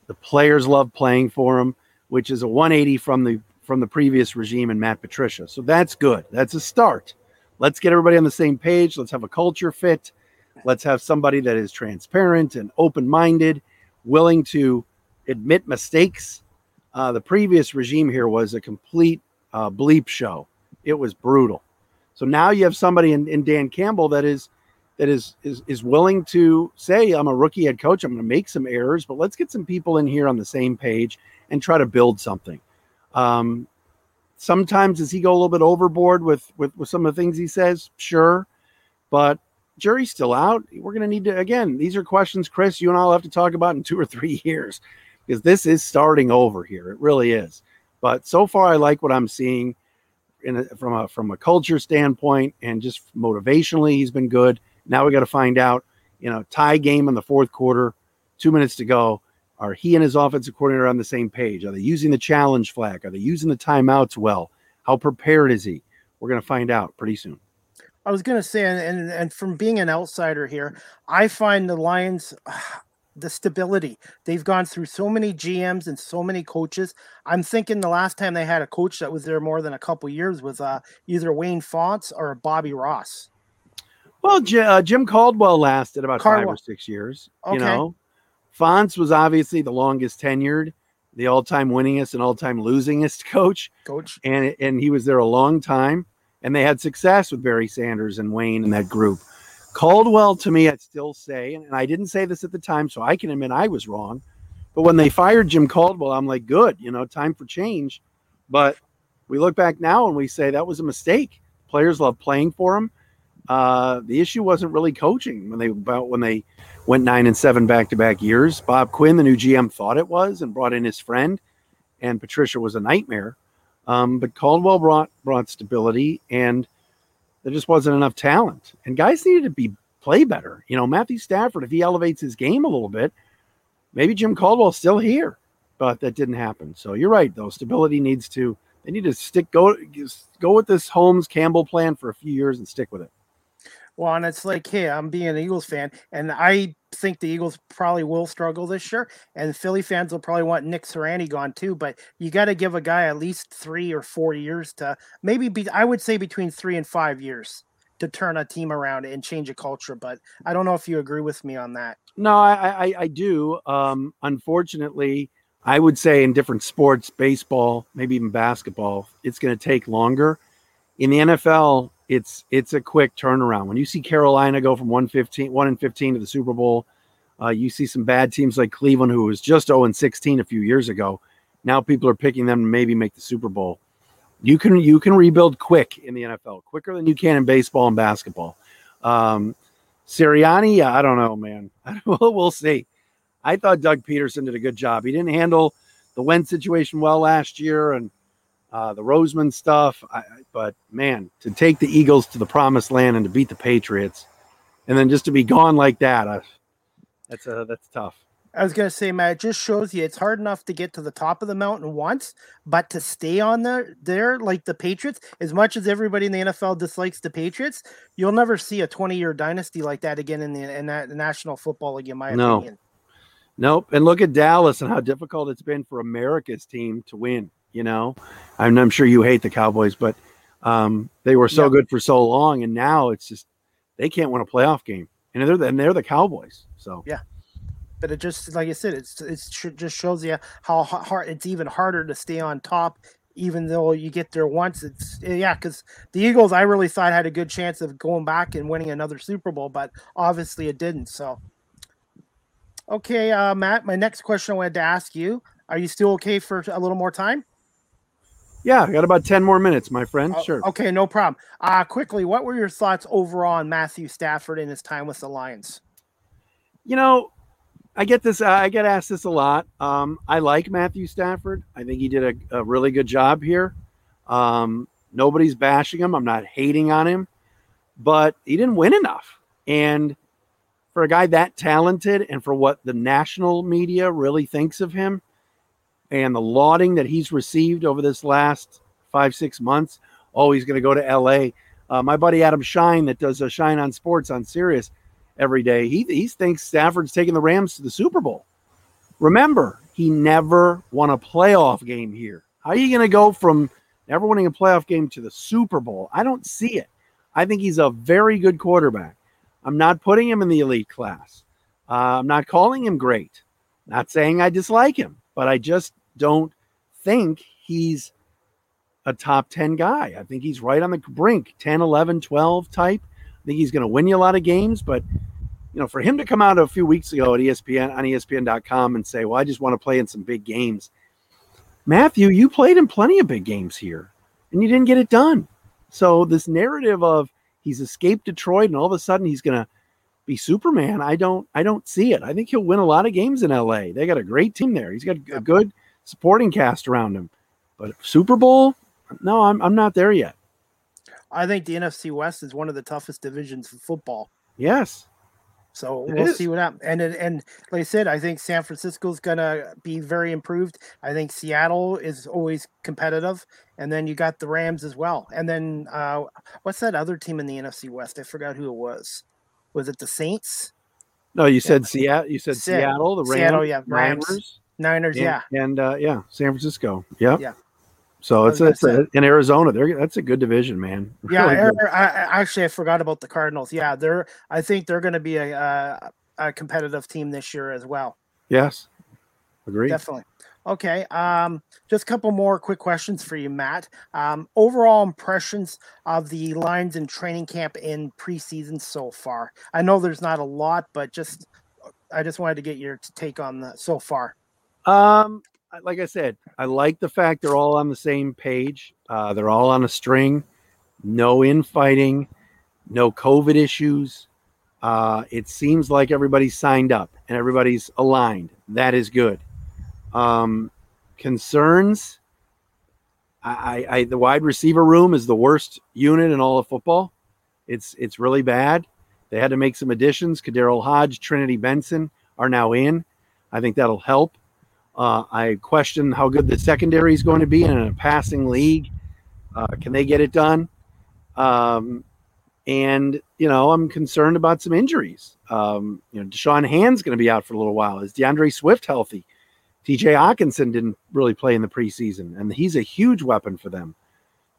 The players love playing for him, which is a 180 from the from the previous regime and Matt Patricia. So that's good. That's a start. Let's get everybody on the same page. Let's have a culture fit. Let's have somebody that is transparent and open minded, willing to admit mistakes. Uh, the previous regime here was a complete uh, bleep show it was brutal. So now you have somebody in, in Dan Campbell that is that is is is willing to say, I'm a rookie head coach. I'm going to make some errors, but let's get some people in here on the same page and try to build something. Um, sometimes does he go a little bit overboard with, with with some of the things he says? Sure, but jury's still out. We're going to need to again. These are questions, Chris. You and I'll have to talk about in two or three <laughs> years because this is starting over here. It really is. But so far, I like what I'm seeing in a, from a from a culture standpoint and just motivationally, he's been good. Now we got to find out, you know, tie game in the fourth quarter, two minutes to go. Are he and his offensive coordinator on the same page? Are they using the challenge flag? Are they using the timeouts well? How prepared is he? We're going to find out pretty soon. I was going to say, and, and from being an outsider here, I find the Lions <sighs> the stability. They've gone through so many GMs and so many coaches. I'm thinking the last time they had a coach that was there more than a couple years was uh, either Wayne Fontes or Bobby Ross. Well, J- uh, Jim Caldwell lasted about Caldwell. five or six years. Okay. You know, Fontes was obviously the longest tenured, the all-time winningest and all-time losingest <laughs> coach. Coach, and and he was there a long time, and they had success with Barry Sanders and Wayne and that group. Caldwell, to me, I'd still say, and I didn't say this at the time, so I can admit I was wrong. But when they fired Jim Caldwell, I'm like, good, you know, time for change. But we look back now and we say that was a mistake. Players love playing for him. Uh, the issue wasn't really coaching when they about when they went nine and seven back to back years. Bob Quinn, the new GM, thought it was and brought in his friend, and Patricia was a nightmare. Um, but Caldwell brought brought stability and there just wasn't enough talent, and guys needed to be play better. You know, Matthew Stafford, if he elevates his game a little bit, maybe Jim Caldwell's still here, but that didn't happen. So you're right, though. Stability needs to. They need to stick go go with this Holmes Campbell plan for a few years and stick with it. Well, and it's like, hey, I'm being an Eagles fan, and I think the Eagles probably will struggle this year, and Philly fans will probably want Nick Sirianni gone too. But you got to give a guy at least three or four years to maybe be. I would say between three and five years to turn a team around and change a culture. But I don't know if you agree with me on that. No, I I, I do. Um, unfortunately, I would say in different sports, baseball, maybe even basketball, it's going to take longer. In the NFL, it's it's a quick turnaround. When you see Carolina go from 115, 1 and 15 to the Super Bowl, uh, you see some bad teams like Cleveland, who was just 0 and 16 a few years ago. Now people are picking them to maybe make the Super Bowl. You can you can rebuild quick in the NFL, quicker than you can in baseball and basketball. Um, Sirianni, I don't know, man. <laughs> we'll see. I thought Doug Pederson did a good job. He didn't handle the Wentz situation well last year, and uh, the Roseman stuff. I, but man, to take the Eagles to the promised land and to beat the Patriots, and then just to be gone like that, uh, that's uh, that's tough. I was gonna say, Matt, it just shows you it's hard enough to get to the top of the mountain once, but to stay on there, there like the Patriots, as much as everybody in the NFL dislikes the Patriots, you'll never see a 20-year dynasty like that again in the in that National Football League, in my No. opinion. Nope. And look at Dallas and how difficult it's been for America's team to win. You know, I'm, I'm sure you hate the Cowboys, but um, they were so Yeah. good for so long, and now it's just they can't win a playoff game, and they're the, and they're the Cowboys. So yeah, But it just, like I said, it's it's just shows you how hard it's even harder to stay on top, even though you get there once. It's yeah, because the Eagles, I really thought had a good chance of going back and winning another Super Bowl, but obviously it didn't. So, okay, uh, Matt, my next question I wanted to ask you: Are you still okay for a little more time? Yeah, I got about ten more minutes, my friend. Oh, sure. Okay, no problem. Uh quickly, what were your thoughts overall on Matthew Stafford and his time with the Lions? You know, I get this. I get asked this a lot. Um, I like Matthew Stafford. I think he did a, a really good job here. Um, nobody's bashing him. I'm not hating on him, but he didn't win enough. And for a guy that talented, and for what the national media really thinks of him, and the lauding that he's received over this last five six months, oh, he's going to go to L.A. Uh, my buddy Adam Schein, that does a Schein on Sports on Sirius every day. He he thinks Stafford's taking the Rams to the Super Bowl. Remember, he never won a playoff game here. How are you going to go from never winning a playoff game to the Super Bowl? I don't see it. I think he's a very good quarterback. I'm not putting him in the elite class. Uh, I'm not calling him great. Not saying I dislike him, but I just don't think he's a top 10 guy. I think he's right on the brink, 10, 11, 12 type. I think he's going to win you a lot of games, but you know, for him to come out a few weeks ago at ESPN on ESPN.com and say, "Well, I just want to play in some big games," Matthew, you played in plenty of big games here, and you didn't get it done. So this narrative of he's escaped Detroit and all of a sudden he's going to be Superman, I don't, I don't see it. I think he'll win a lot of games in LA. They got a great team there. He's got a good supporting cast around him, but Super Bowl, no, I'm, I'm not there yet. I think the NFC West is one of the toughest divisions in football. Yes. So It we'll is. see what happens. And and like I said, I think San Francisco's gonna be very improved. I think Seattle is always competitive, and then you got the Rams as well. And then uh, what's that other team in the NFC West? I forgot who it was. Was it the Saints? No, you said Seattle. You said Seattle, the Rams, Seattle, yeah, Rams. Niners, Niners, and, yeah. and uh, yeah, San Francisco. Yep. Yeah. So it's, it's a, in Arizona. They're that's a good division, man. <laughs> Yeah, Really I, I- actually, I forgot about the Cardinals. Yeah, they're. I think they're going to be a, a a competitive team this year as well. Yes. agree. Definitely. Okay. Um, just a couple more quick questions for you, Matt. Um, overall impressions of the lines in training camp in preseason so far. I know there's not a lot, but just I just wanted to get your take on that so far. Um, like I said, I like the fact they're all on the same page. Uh, they're all on a string. No infighting, no COVID issues. Uh, it seems like everybody's signed up and everybody's aligned. That is good. Um, concerns. I, I, the wide receiver room is the worst unit in all of football. It's it's really bad. They had to make some additions. KhaDarel Hodge, Trinity Benson are now in. I think that'll help. Uh, I question how good the secondary is going to be in a passing league. Uh, can they get it done? Um, and you know, I'm concerned about some injuries. Um, you know, Da'Shawn Hand's going to be out for a little while. Is DeAndre Swift healthy? TJ Hockenson didn't really play in the preseason, and he's a huge weapon for them.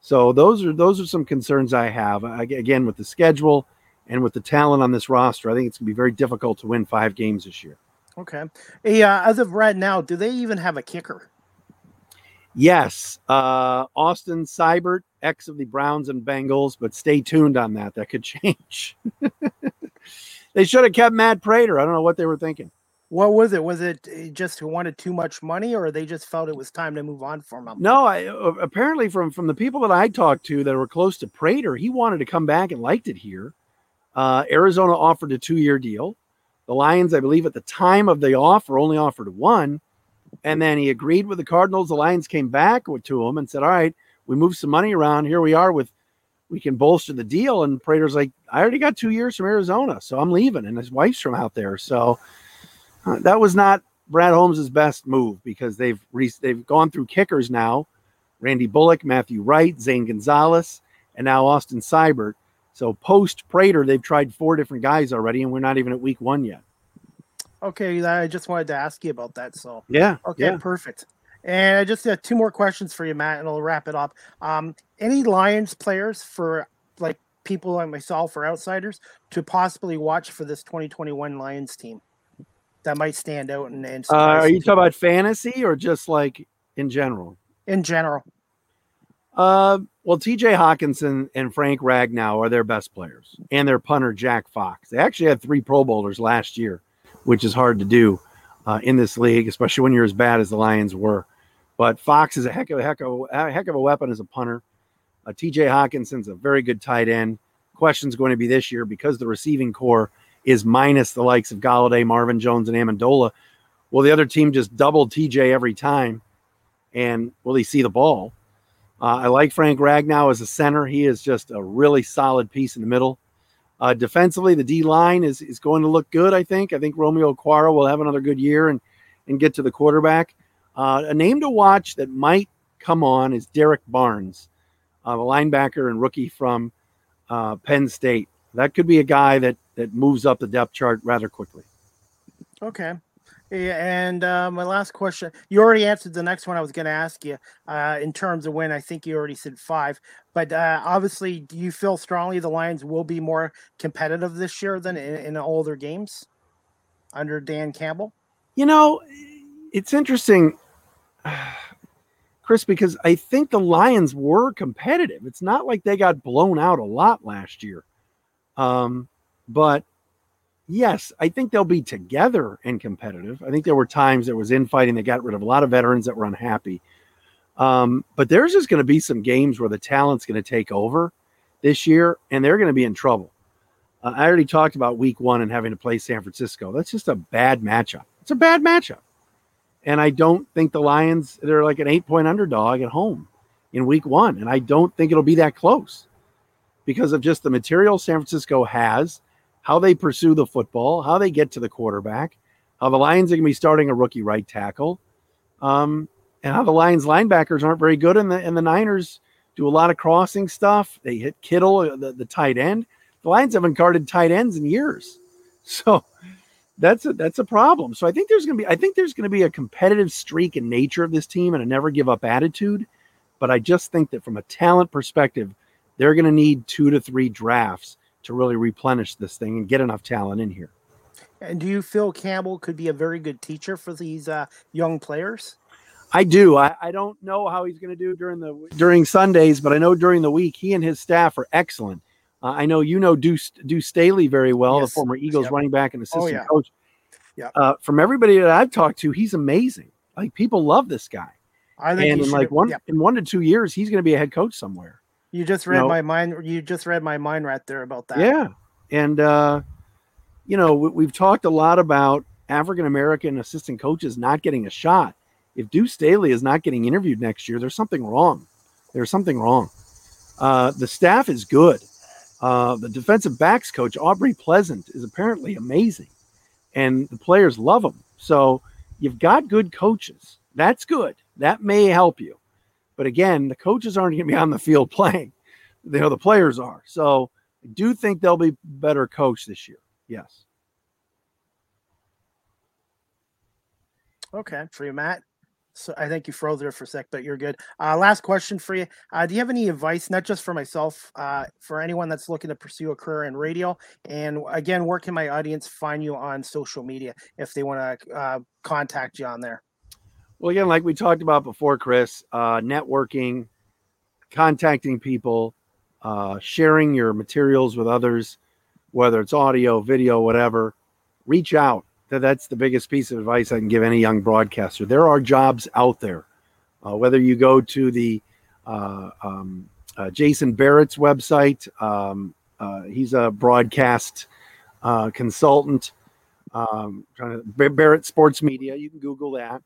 So those are those are some concerns I have. I, again, with the schedule and with the talent on this roster, I think it's going to be very difficult to win five games this year. Okay. Hey, uh, as of right now, do they even have a kicker? Yes, uh, Austin Seibert, ex of the Browns and Bengals, but stay tuned on that. That could <laughs> change. they should have kept Matt Prater. I don't know what they were thinking. What was it? Was it uh, just who wanted too much money, or they just felt it was time to move on from him? No, I, uh, apparently from from the people that I talked to that were close to Prater, he wanted to come back and liked it here. Uh, Arizona offered a two year deal. The Lions, I believe, at the time of the offer, only offered one. And then he agreed with the Cardinals. The Lions came back to him and said, "All right, we moved some money around. Here we are with we can bolster the deal. And Prater's like, I already got two years from Arizona, so I'm leaving, and his wife's from out there. So uh, that was not Brad Holmes' best move because they've re- they've gone through kickers now, Randy Bullock, Matthew Wright, Zane Gonzalez, and now Austin Seibert. So post Prater, they've tried four different guys already, and we're not even at week one yet. Okay, I just wanted to ask you about that. So yeah, okay, yeah. perfect. And I just have two more questions for you, Matt, and I'll wrap it up. Um, any Lions players for like people like myself or outsiders to possibly watch for this 2021 Lions team that might stand out and, and uh, are you talking about fantasy or just like in general? In general. Uh, well, TJ Hockenson and Frank Ragnow are their best players, and their punter Jack Fox. They actually had three Pro Bowlers last year, which is hard to do uh, in this league, especially when you're as bad as the Lions were. But Fox is a heck of a heck of a, heck of a weapon as a punter. Uh, TJ Hockenson's a very good tight end. Question's going to be this year because the receiving corps is minus the likes of Golladay, Marvin Jones, and Amendola. Will the other team just double TJ every time? And will he see the ball? Uh, I like Frank Ragnow as a center. He is just a really solid piece in the middle. Uh, defensively, the D line is, is going to look good, I think. I think Romeo Okwara will have another good year and, and get to the quarterback. Uh, a name to watch that might come on is Derrick Barnes, uh, the linebacker and rookie from uh, Penn State. That could be a guy that, that moves up the depth chart rather quickly. Okay. Yeah, and uh, my last question, you already answered the next one I was going to ask you uh, in terms of when I think you already said five. But uh, obviously, do you feel strongly the Lions will be more competitive this year than in, in all their games under Dan Campbell? You know, it's interesting, <sighs> Chris, because I think the Lions were competitive. It's not like they got blown out a lot last year. Um, but yes, I think they'll be together and competitive. I think there were times there was infighting that got rid of a lot of veterans that were unhappy. Um, but there's just going to be some games where the talent's going to take over this year, and they're going to be in trouble. Uh, I already talked about week one and having to play San Francisco. That's just a bad matchup. It's a bad matchup. And I don't think the Lions, they're like an eight point underdog at home in week one. And I don't think it'll be that close because of just the material San Francisco has how they pursue the football, how they get to the quarterback, how the Lions are going to be starting a rookie right tackle, um, and how the Lions linebackers aren't very good, and the and the Niners do a lot of crossing stuff. They hit Kittle, uh, the, the tight end. The Lions haven't guarded tight ends in years, <laughs> so that's a that's a problem. So I think there's going to be I think there's going to be a competitive streak in nature of this team and a never give up attitude. But I just think that from a talent perspective, they're going to need two to three drafts to really replenish this thing and get enough talent in here. And do you feel Campbell could be a very good teacher for these uh, young players? I do. I, I don't know how he's going to do during the during Sundays, but I know during the week he and his staff are excellent. Uh, I know you know Deuce, Deuce Staley very well, yes. the former Eagles yep. running back and assistant oh, yeah. coach. Yeah. Uh, from everybody that I've talked to, he's amazing. Like people love this guy. I think and in like one yep. in one to two years, he's going to be a head coach somewhere. You just read you know, my mind. You just read my mind right there about that. Yeah, and uh, you know we, have talked a lot about African American assistant coaches not getting a shot. If Deuce Staley is not getting interviewed next year, there's something wrong. There's something wrong. Uh, the staff is good. Uh, the defensive backs coach Aubrey Pleasant is apparently amazing, and the players love him. So you've got good coaches. That's good. That may help you. But again, the coaches aren't going to be on the field playing. You know, the players are. So I do think they'll be better coached this year. Yes. Okay, for you, Matt. So I think you froze there for a sec, but you're good. Uh, last question for you. Uh, do you have any advice, not just for myself, uh, for anyone that's looking to pursue a career in radio? And again, where can my audience find you on social media if they want to uh, contact you on there? Well, again, like we talked about before, Chris, uh, networking, contacting people, uh, sharing your materials with others, whether it's audio, video, whatever, reach out. That's the biggest piece of advice I can give any young broadcaster. There are jobs out there. Uh, whether you go to the uh, um, uh, Jason Barrett's website, um, uh, he's a broadcast consultant. Um, Barrett Sports Media. You can Google that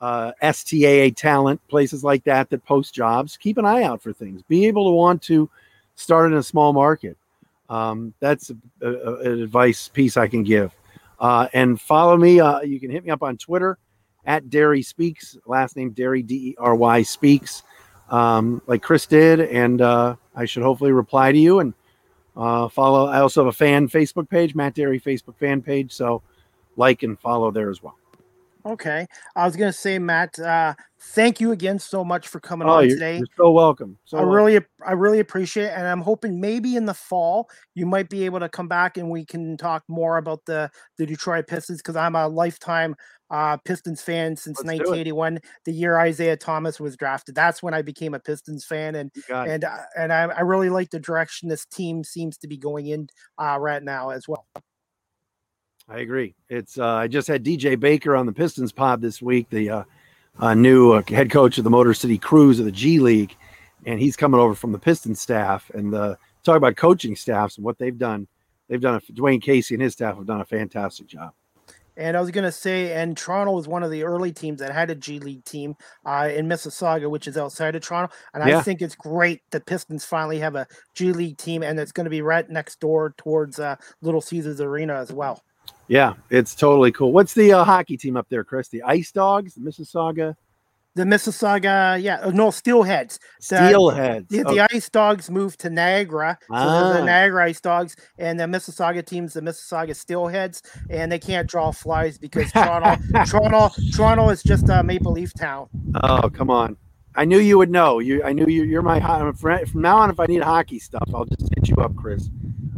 uh, STAA talent, places like that that post jobs. Keep an eye out for things. Be able to want to start in a small market. Um, that's a, a, an advice piece I can give. Uh, and follow me. Uh, you can hit me up on Twitter at Dery Speaks, last name Dery D E R Y Speaks, um, like Chris did, and uh, I should hopefully reply to you and uh, follow. I also have a fan Facebook page, Matt Dery Facebook fan page, so like and follow there as well. Okay, I was gonna say, Matt, uh, thank you again so much for coming oh, on you're, today. You're so welcome. So I really, I really appreciate it, and I'm hoping maybe in the fall you might be able to come back and we can talk more about the the Detroit Pistons because I'm a lifetime uh, Pistons fan since Let's 1981, the year Isiah Thomas was drafted. That's when I became a Pistons fan, and and uh, and I, I, really like the direction this team seems to be going in uh, right now as well. I agree. It's uh, I just had DJ Bakker on the Pistons pod this week, the uh, uh, new uh, head coach of the Motor City Cruise of the G League, and he's coming over from the Pistons staff and the talk about coaching staffs and what they've done. They've done a, Dwane Casey and his staff have done a fantastic job. And I was going to say, and Toronto was one of the early teams that had a G League team uh, in Mississauga, which is outside of Toronto. And yeah. I think it's great the Pistons finally have a G League team, and it's going to be right next door towards uh, Little Caesars Arena as well. Yeah, it's totally cool. What's the uh, hockey team up there, Chris? The Ice Dogs, the Mississauga? The Mississauga, yeah, uh, no, Steelheads. The, Steelheads. The, the Ice Dogs moved to Niagara. So ah. the Niagara Ice Dogs, and the Mississauga team's the Mississauga Steelheads, and they can't draw flies because Toronto, <laughs> Toronto, Toronto is just a Maple Leaf town. Oh, come on. I knew you would know. You, I knew you. You're my friend. from now on. If I need hockey stuff, I'll just hit you up, Chris.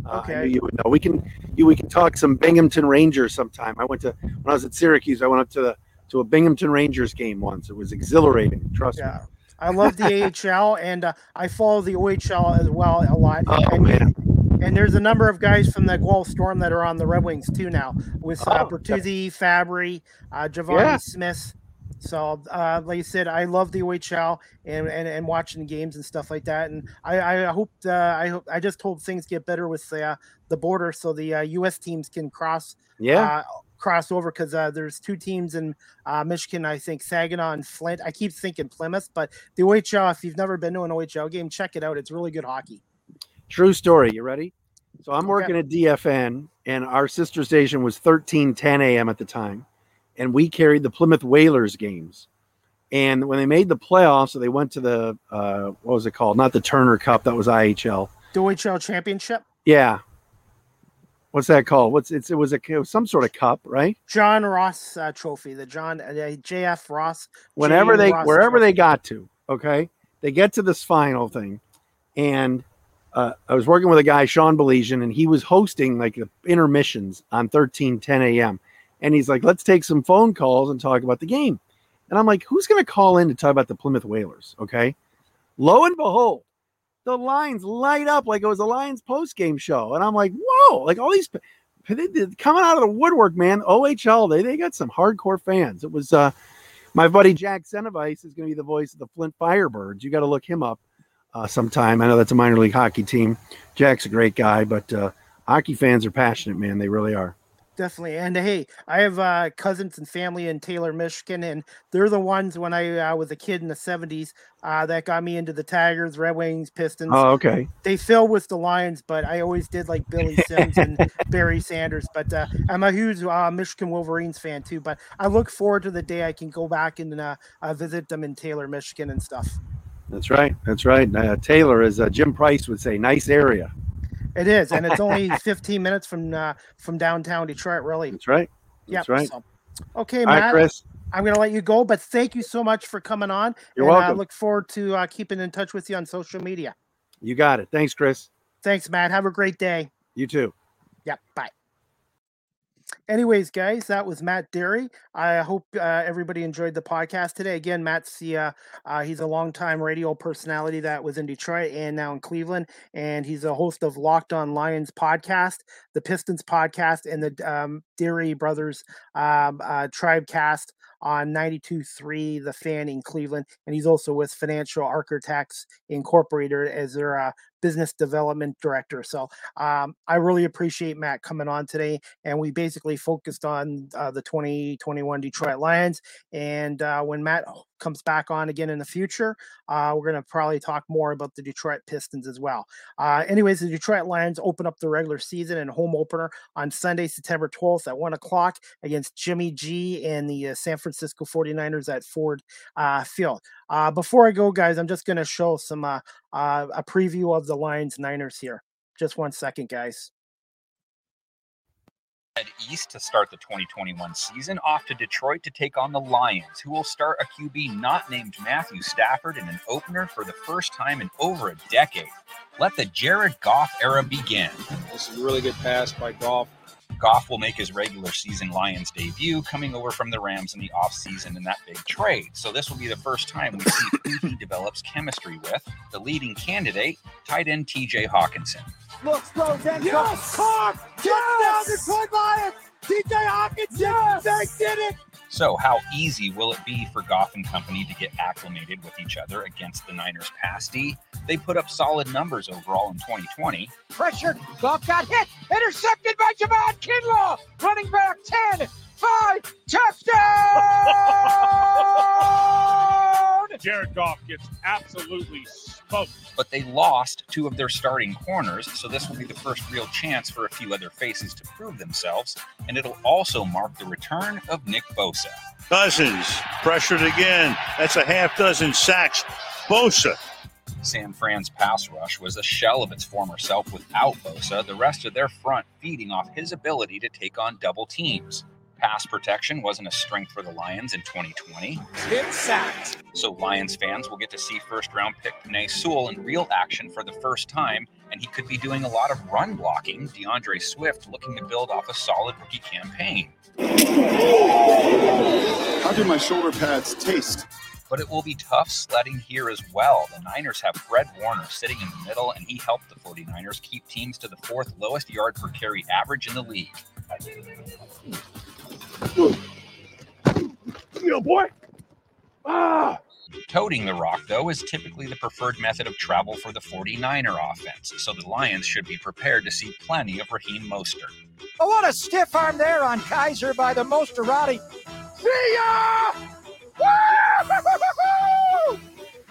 Uh, okay. I knew you would know. We can you, we can talk some Binghamton Rangers sometime. I went to when I was at Syracuse. I went up to the to a Binghamton Rangers game once. It was exhilarating. Trust yeah. me. I love the AHL and uh, I follow the OHL as well a lot. Oh and, man. And there's a number of guys from the Guelph Storm that are on the Red Wings too now, with uh, oh, Bertuzzi, Fabbri, uh, Givani yeah. Smith. So, uh, like I said, I love the OHL and, and, and watching the games and stuff like that. And I, I hope uh, I hope I just hope things get better with the uh, the border so the uh, U.S. teams can cross yeah uh, cross over because uh, there's two teams in uh, Michigan. I think Saginaw and Flint. I keep thinking Plymouth, but the OHL. If you've never been to an OHL game, check it out. It's really good hockey. True story. You ready? So I'm working at DFN, and our sister station was 1310 a.m. at the time and we carried the Plymouth Whalers games. And when they made the playoffs, so they went to the uh, what was it called? Not the Turner Cup, that was IHL. The OHL Championship. Yeah. What's that called? What's it's it was a it was some sort of cup, right? John Ross uh, Trophy, the John uh, JF Ross. Whenever they Ross wherever trophy. they got to, okay, they get to this final thing, and uh, I was working with a guy, Sean Baligian, and he was hosting like the intermissions on thirteen ten a.m and he's like, let's take some phone calls and talk about the game. And I'm like, who's going to call in to talk about the Plymouth Whalers? Okay. Lo and behold, the lines light up like it was a Lions post game show. And I'm like, whoa, like all these coming out of the woodwork, man. OHL, they, they got some hardcore fans. It was uh, my buddy Jack Senevice is going to be the voice of the Flint Firebirds. You got to look him up uh, sometime. I know that's a minor league hockey team. Jack's a great guy, but uh, hockey fans are passionate, man. They really are. Definitely. And hey, I have uh, cousins and family in Taylor, Michigan, and they're the ones when I uh, was a kid in the 70s uh, that got me into the Tigers, Red Wings, Pistons. Oh, okay. They fill with the Lions, but I always did like Billy Sims and <laughs> Barry Sanders. But uh, I'm a huge uh, Michigan Wolverines fan too. But I look forward to the day I can go back and uh, visit them in Taylor, Michigan and stuff. That's right. That's right. Taylor, as Jim Price would say, nice area. It is, and it's only <laughs> 15 minutes from uh, from downtown Detroit. Really, that's right. Yeah. That's yep. right. So, okay, Matt. Right, Chris. I'm going to let you go, but thank you so much for coming on. You're and welcome. I look forward to uh, keeping in touch with you on social media. You got it. Thanks, Chris. Thanks, Matt. Have a great day. You too. Yep. Bye anyways, guys, that was Matt Dery. I hope uh, everybody enjoyed the podcast today. Again, Matt's the uh, uh, he's a longtime radio personality that was in Detroit and now in Cleveland, and he's a host of Locked On Lions podcast, the Pistons podcast, and the um, Dery Brothers um, uh, Tribe Cast on 92.3 The Fan in Cleveland. And he's also with Financial Architects Incorporated as their uh, business development director. So um, I really appreciate Matt coming on today. And we basically focused on uh, the 2021 Detroit Lions. And uh, when Matt comes back on again in the future. Uh, we're going to probably talk more about the Detroit Pistons as well. Uh, anyways, the Detroit Lions open up the regular season and home opener on Sunday, September 12th at 1 o'clock against Jimmy G and the uh, San Francisco 49ers at Ford uh, Field. Uh, before I go, guys, I'm just going to show some uh, a preview of the Lions Niners here. Just one second, guys head east to start the 2021 season, off to Detroit to take on the Lions, who will start a QB not named Matthew Stafford in an opener for the first time in over a decade. Let the Jared Goff era begin. This is a really good pass by Goff. Goff will make his regular season Lions debut, coming over from the Rams in the offseason in that big trade. So this will be the first time we see who he <coughs> develops chemistry with, the leading candidate, tight end TJ Hockenson. Looks, throws, and yes! Caught! Yes! Touchdown, Detroit Lions! TJ Hockenson, yes! they did it! So, how easy will it be for Goff and company to get acclimated with each other against the Niners pass D? They put up solid numbers overall in 2020. Pressure, Goff got hit, intercepted by Javon Kinlaw, running back 10, 5, touchdown! <laughs> Jared Goff gets absolutely smoked. But they lost two of their starting corners, so this will be the first real chance for a few other faces to prove themselves, and it'll also mark the return of Nick Bosa. Cousins pressured again. That's a half dozen sacks. Bosa. San Fran's pass rush was a shell of its former self without Bosa, the rest of their front feeding off his ability to take on double teams. Pass protection wasn't a strength for the Lions in 2020. Hit sacked. So Lions fans will get to see first round pick Penei Sewell in real action for the first time, and he could be doing a lot of run blocking. DeAndre Swift looking to build off a solid rookie campaign. How do my shoulder pads taste? But it will be tough sledding here as well. The Niners have Fred Warner sitting in the middle, and he helped the 49ers keep teams to the fourth lowest yard per carry average in the league. Yo, boy. Ah. Toting the rock, though, is typically the preferred method of travel for the 49er offense, so the Lions should be prepared to see plenty of Raheem Mostert. Oh, what a stiff arm there on Kaiser by the Mosterati. See ya!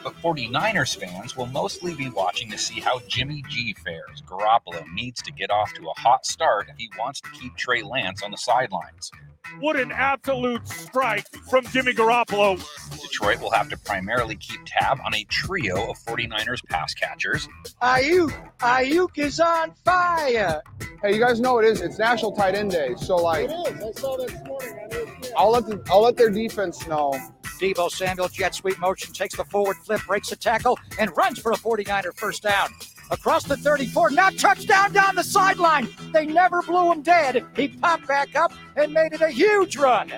But 49ers fans will mostly be watching to see how Jimmy G fares. Garoppolo needs to get off to a hot start if he wants to keep Trey Lance on the sidelines. What an absolute strike from Jimmy Garoppolo. Detroit will have to primarily keep tab on a trio of 49ers pass catchers. Aiyuk, Aiyuk is on fire. Hey, you guys know what it is? It's National Tight End Day, so like, it is. I saw that this morning. I'll let the, I'll let their defense know. Deebo Samuel jet sweep motion takes the forward flip, breaks a tackle, and runs for a 49er first down across the 34. Now touchdown down the sideline. They never blew him dead. He popped back up and made it a huge run.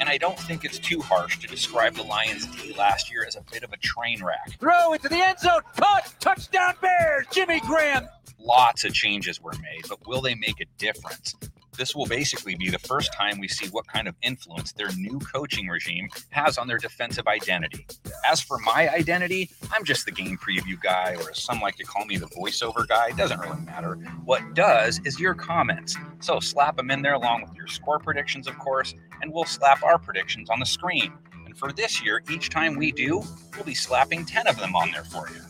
And I don't think it's too harsh to describe the Lions D last year as a bit of a train wreck. Throw into the end zone. Caught. Touchdown Bears. Jimmy Graham. Lots of changes were made, but will they make a difference? This will basically be the first time we see what kind of influence their new coaching regime has on their defensive identity. As for my identity, I'm just the game preview guy, or as some like to call me, the voiceover guy. It doesn't really matter. What does is your comments. So slap them in there along with your score predictions, of course, and we'll slap our predictions on the screen. And for this year, each time we do, we'll be slapping 10 of them on there for you.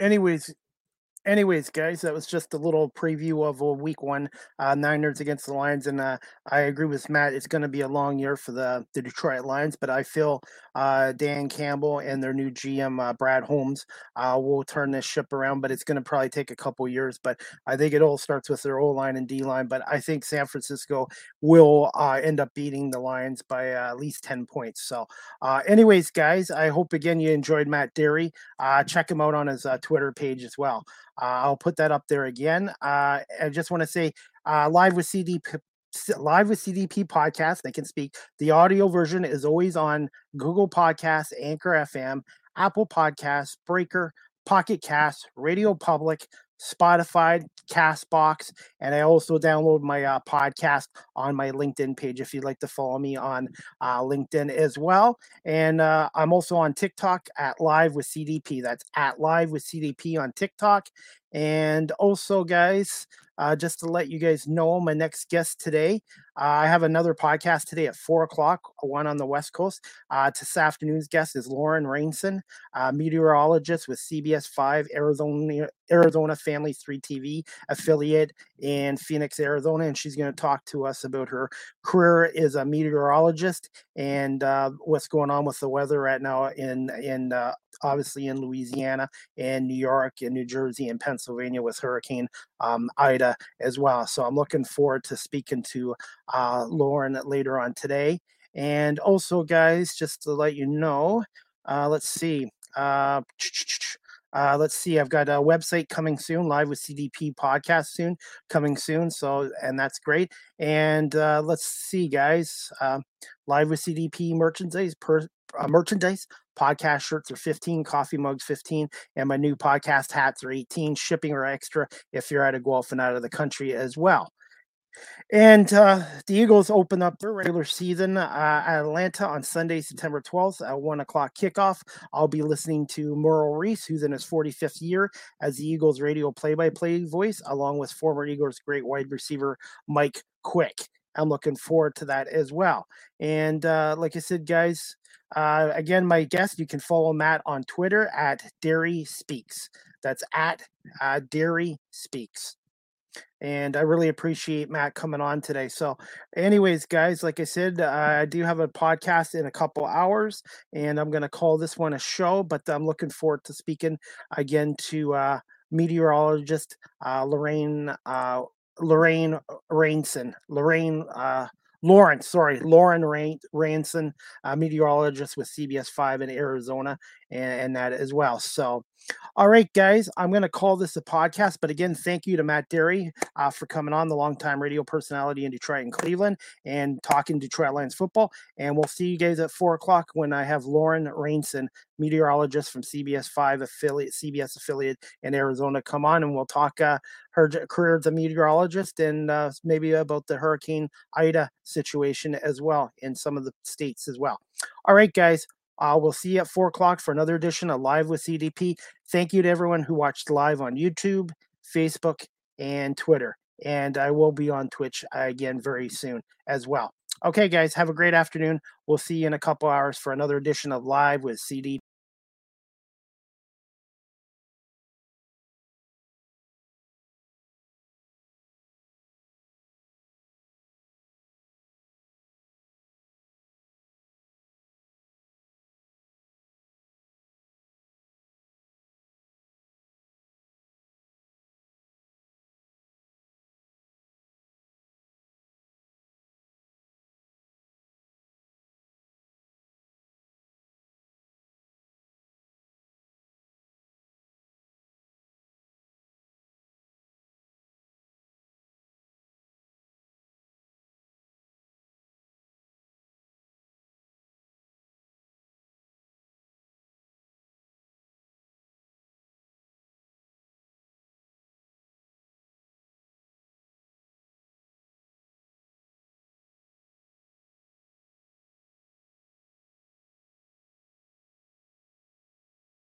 Anyways, anyways, guys, that was just a little preview of a week one uh, Niners against the Lions, and uh, I agree with Matt. It's going to be a long year for the the Detroit Lions, but I feel uh, Dan Campbell and their new GM uh, Brad Holmes uh, will turn this ship around. But it's going to probably take a couple years. But I think it all starts with their O line and D line. But I think San Francisco will uh, end up beating the Lions by at least ten points. So, anyways, guys, I hope again you enjoyed Matt Dery. check him out on his Twitter page as well. Uh, I'll put that up there again. Uh, I just want to say uh, live with CDP. Live with CDP podcast, they can speak. The audio version is always on Google Podcasts, Anchor FM, Apple Podcasts, Breaker, Pocket Cast, Radio Public, Spotify, Castbox, and I also download my uh, podcast on my LinkedIn page if you'd like to follow me on uh, LinkedIn as well. And uh, I'm also on TikTok at Live with CDP. That's at Live with CDP on TikTok. And also, guys, uh, just to let you guys know, my next guest today, uh, I have another podcast today at four o'clock, one on the West Coast. Uh, this afternoon's guest is Lauren Rainson, meteorologist with CBS 5 Arizona Arizona Family 3 TV affiliate in Phoenix, Arizona, and she's going to talk to us about her career as a meteorologist and uh, what's going on with the weather right now in in uh, obviously in Louisiana and New York and New Jersey and Pennsylvania with Hurricane um, Ida as well. So I'm looking forward to speaking to uh, Lauren later on today. And also, guys, just to let you know, uh, let's see. Uh, <tsk> uh, let's see. I've got a website coming soon, live with CDP podcast soon, coming soon. So, and that's great. And uh, let's see, guys. Uh, live with CDP merchandise per uh, merchandise. Podcast shirts are 15, coffee mugs 15, and my new podcast hats are 18. Shipping are extra if you're out of Guelph and out of the country as well. And uh, the Eagles open up their regular season uh, at Atlanta on Sunday, September 12th at 1 o'clock kickoff. I'll be listening to Merrill Reese, who's in his 45th year as the Eagles radio play by play voice, along with former Eagles great wide receiver Mike Quick. I'm looking forward to that as well. And uh, like I said, guys, uh, again, my guest, you can follow Matt on Twitter at Dery Speaks. That's at uh, Dery Speaks and I really appreciate Matt coming on today. So, anyways, guys, like I said, I do have a podcast in a couple hours, and I'm going to call this one a show. But I'm looking forward to speaking again to uh, meteorologist uh, Lorraine uh, Lorraine Rainson, Lorraine uh, Lawrence, sorry, Lauren Rain, Ranson, meteorologist with CBS 5 in Arizona, and, and that as well. So, all right, guys, I'm going to call this a podcast. But again, thank you to Matt Dery uh, for coming on, the longtime radio personality in Detroit and Cleveland, and talking Detroit Lions football. And we'll see you guys at four o'clock when I have Lauren Rainson, meteorologist from CBS 5 affiliate, CBS affiliate in Arizona, come on, and we'll talk uh, her career as a meteorologist and uh, maybe about the Hurricane Ida situation as well in some of the states as well. All right, guys. Uh, we'll see you at four o'clock for another edition of Live with CDP. Thank you to everyone who watched live on YouTube, Facebook, and Twitter. And I will be on Twitch again very soon as well. Okay, guys, have a great afternoon. We'll see you in a couple hours for another edition of Live with CDP.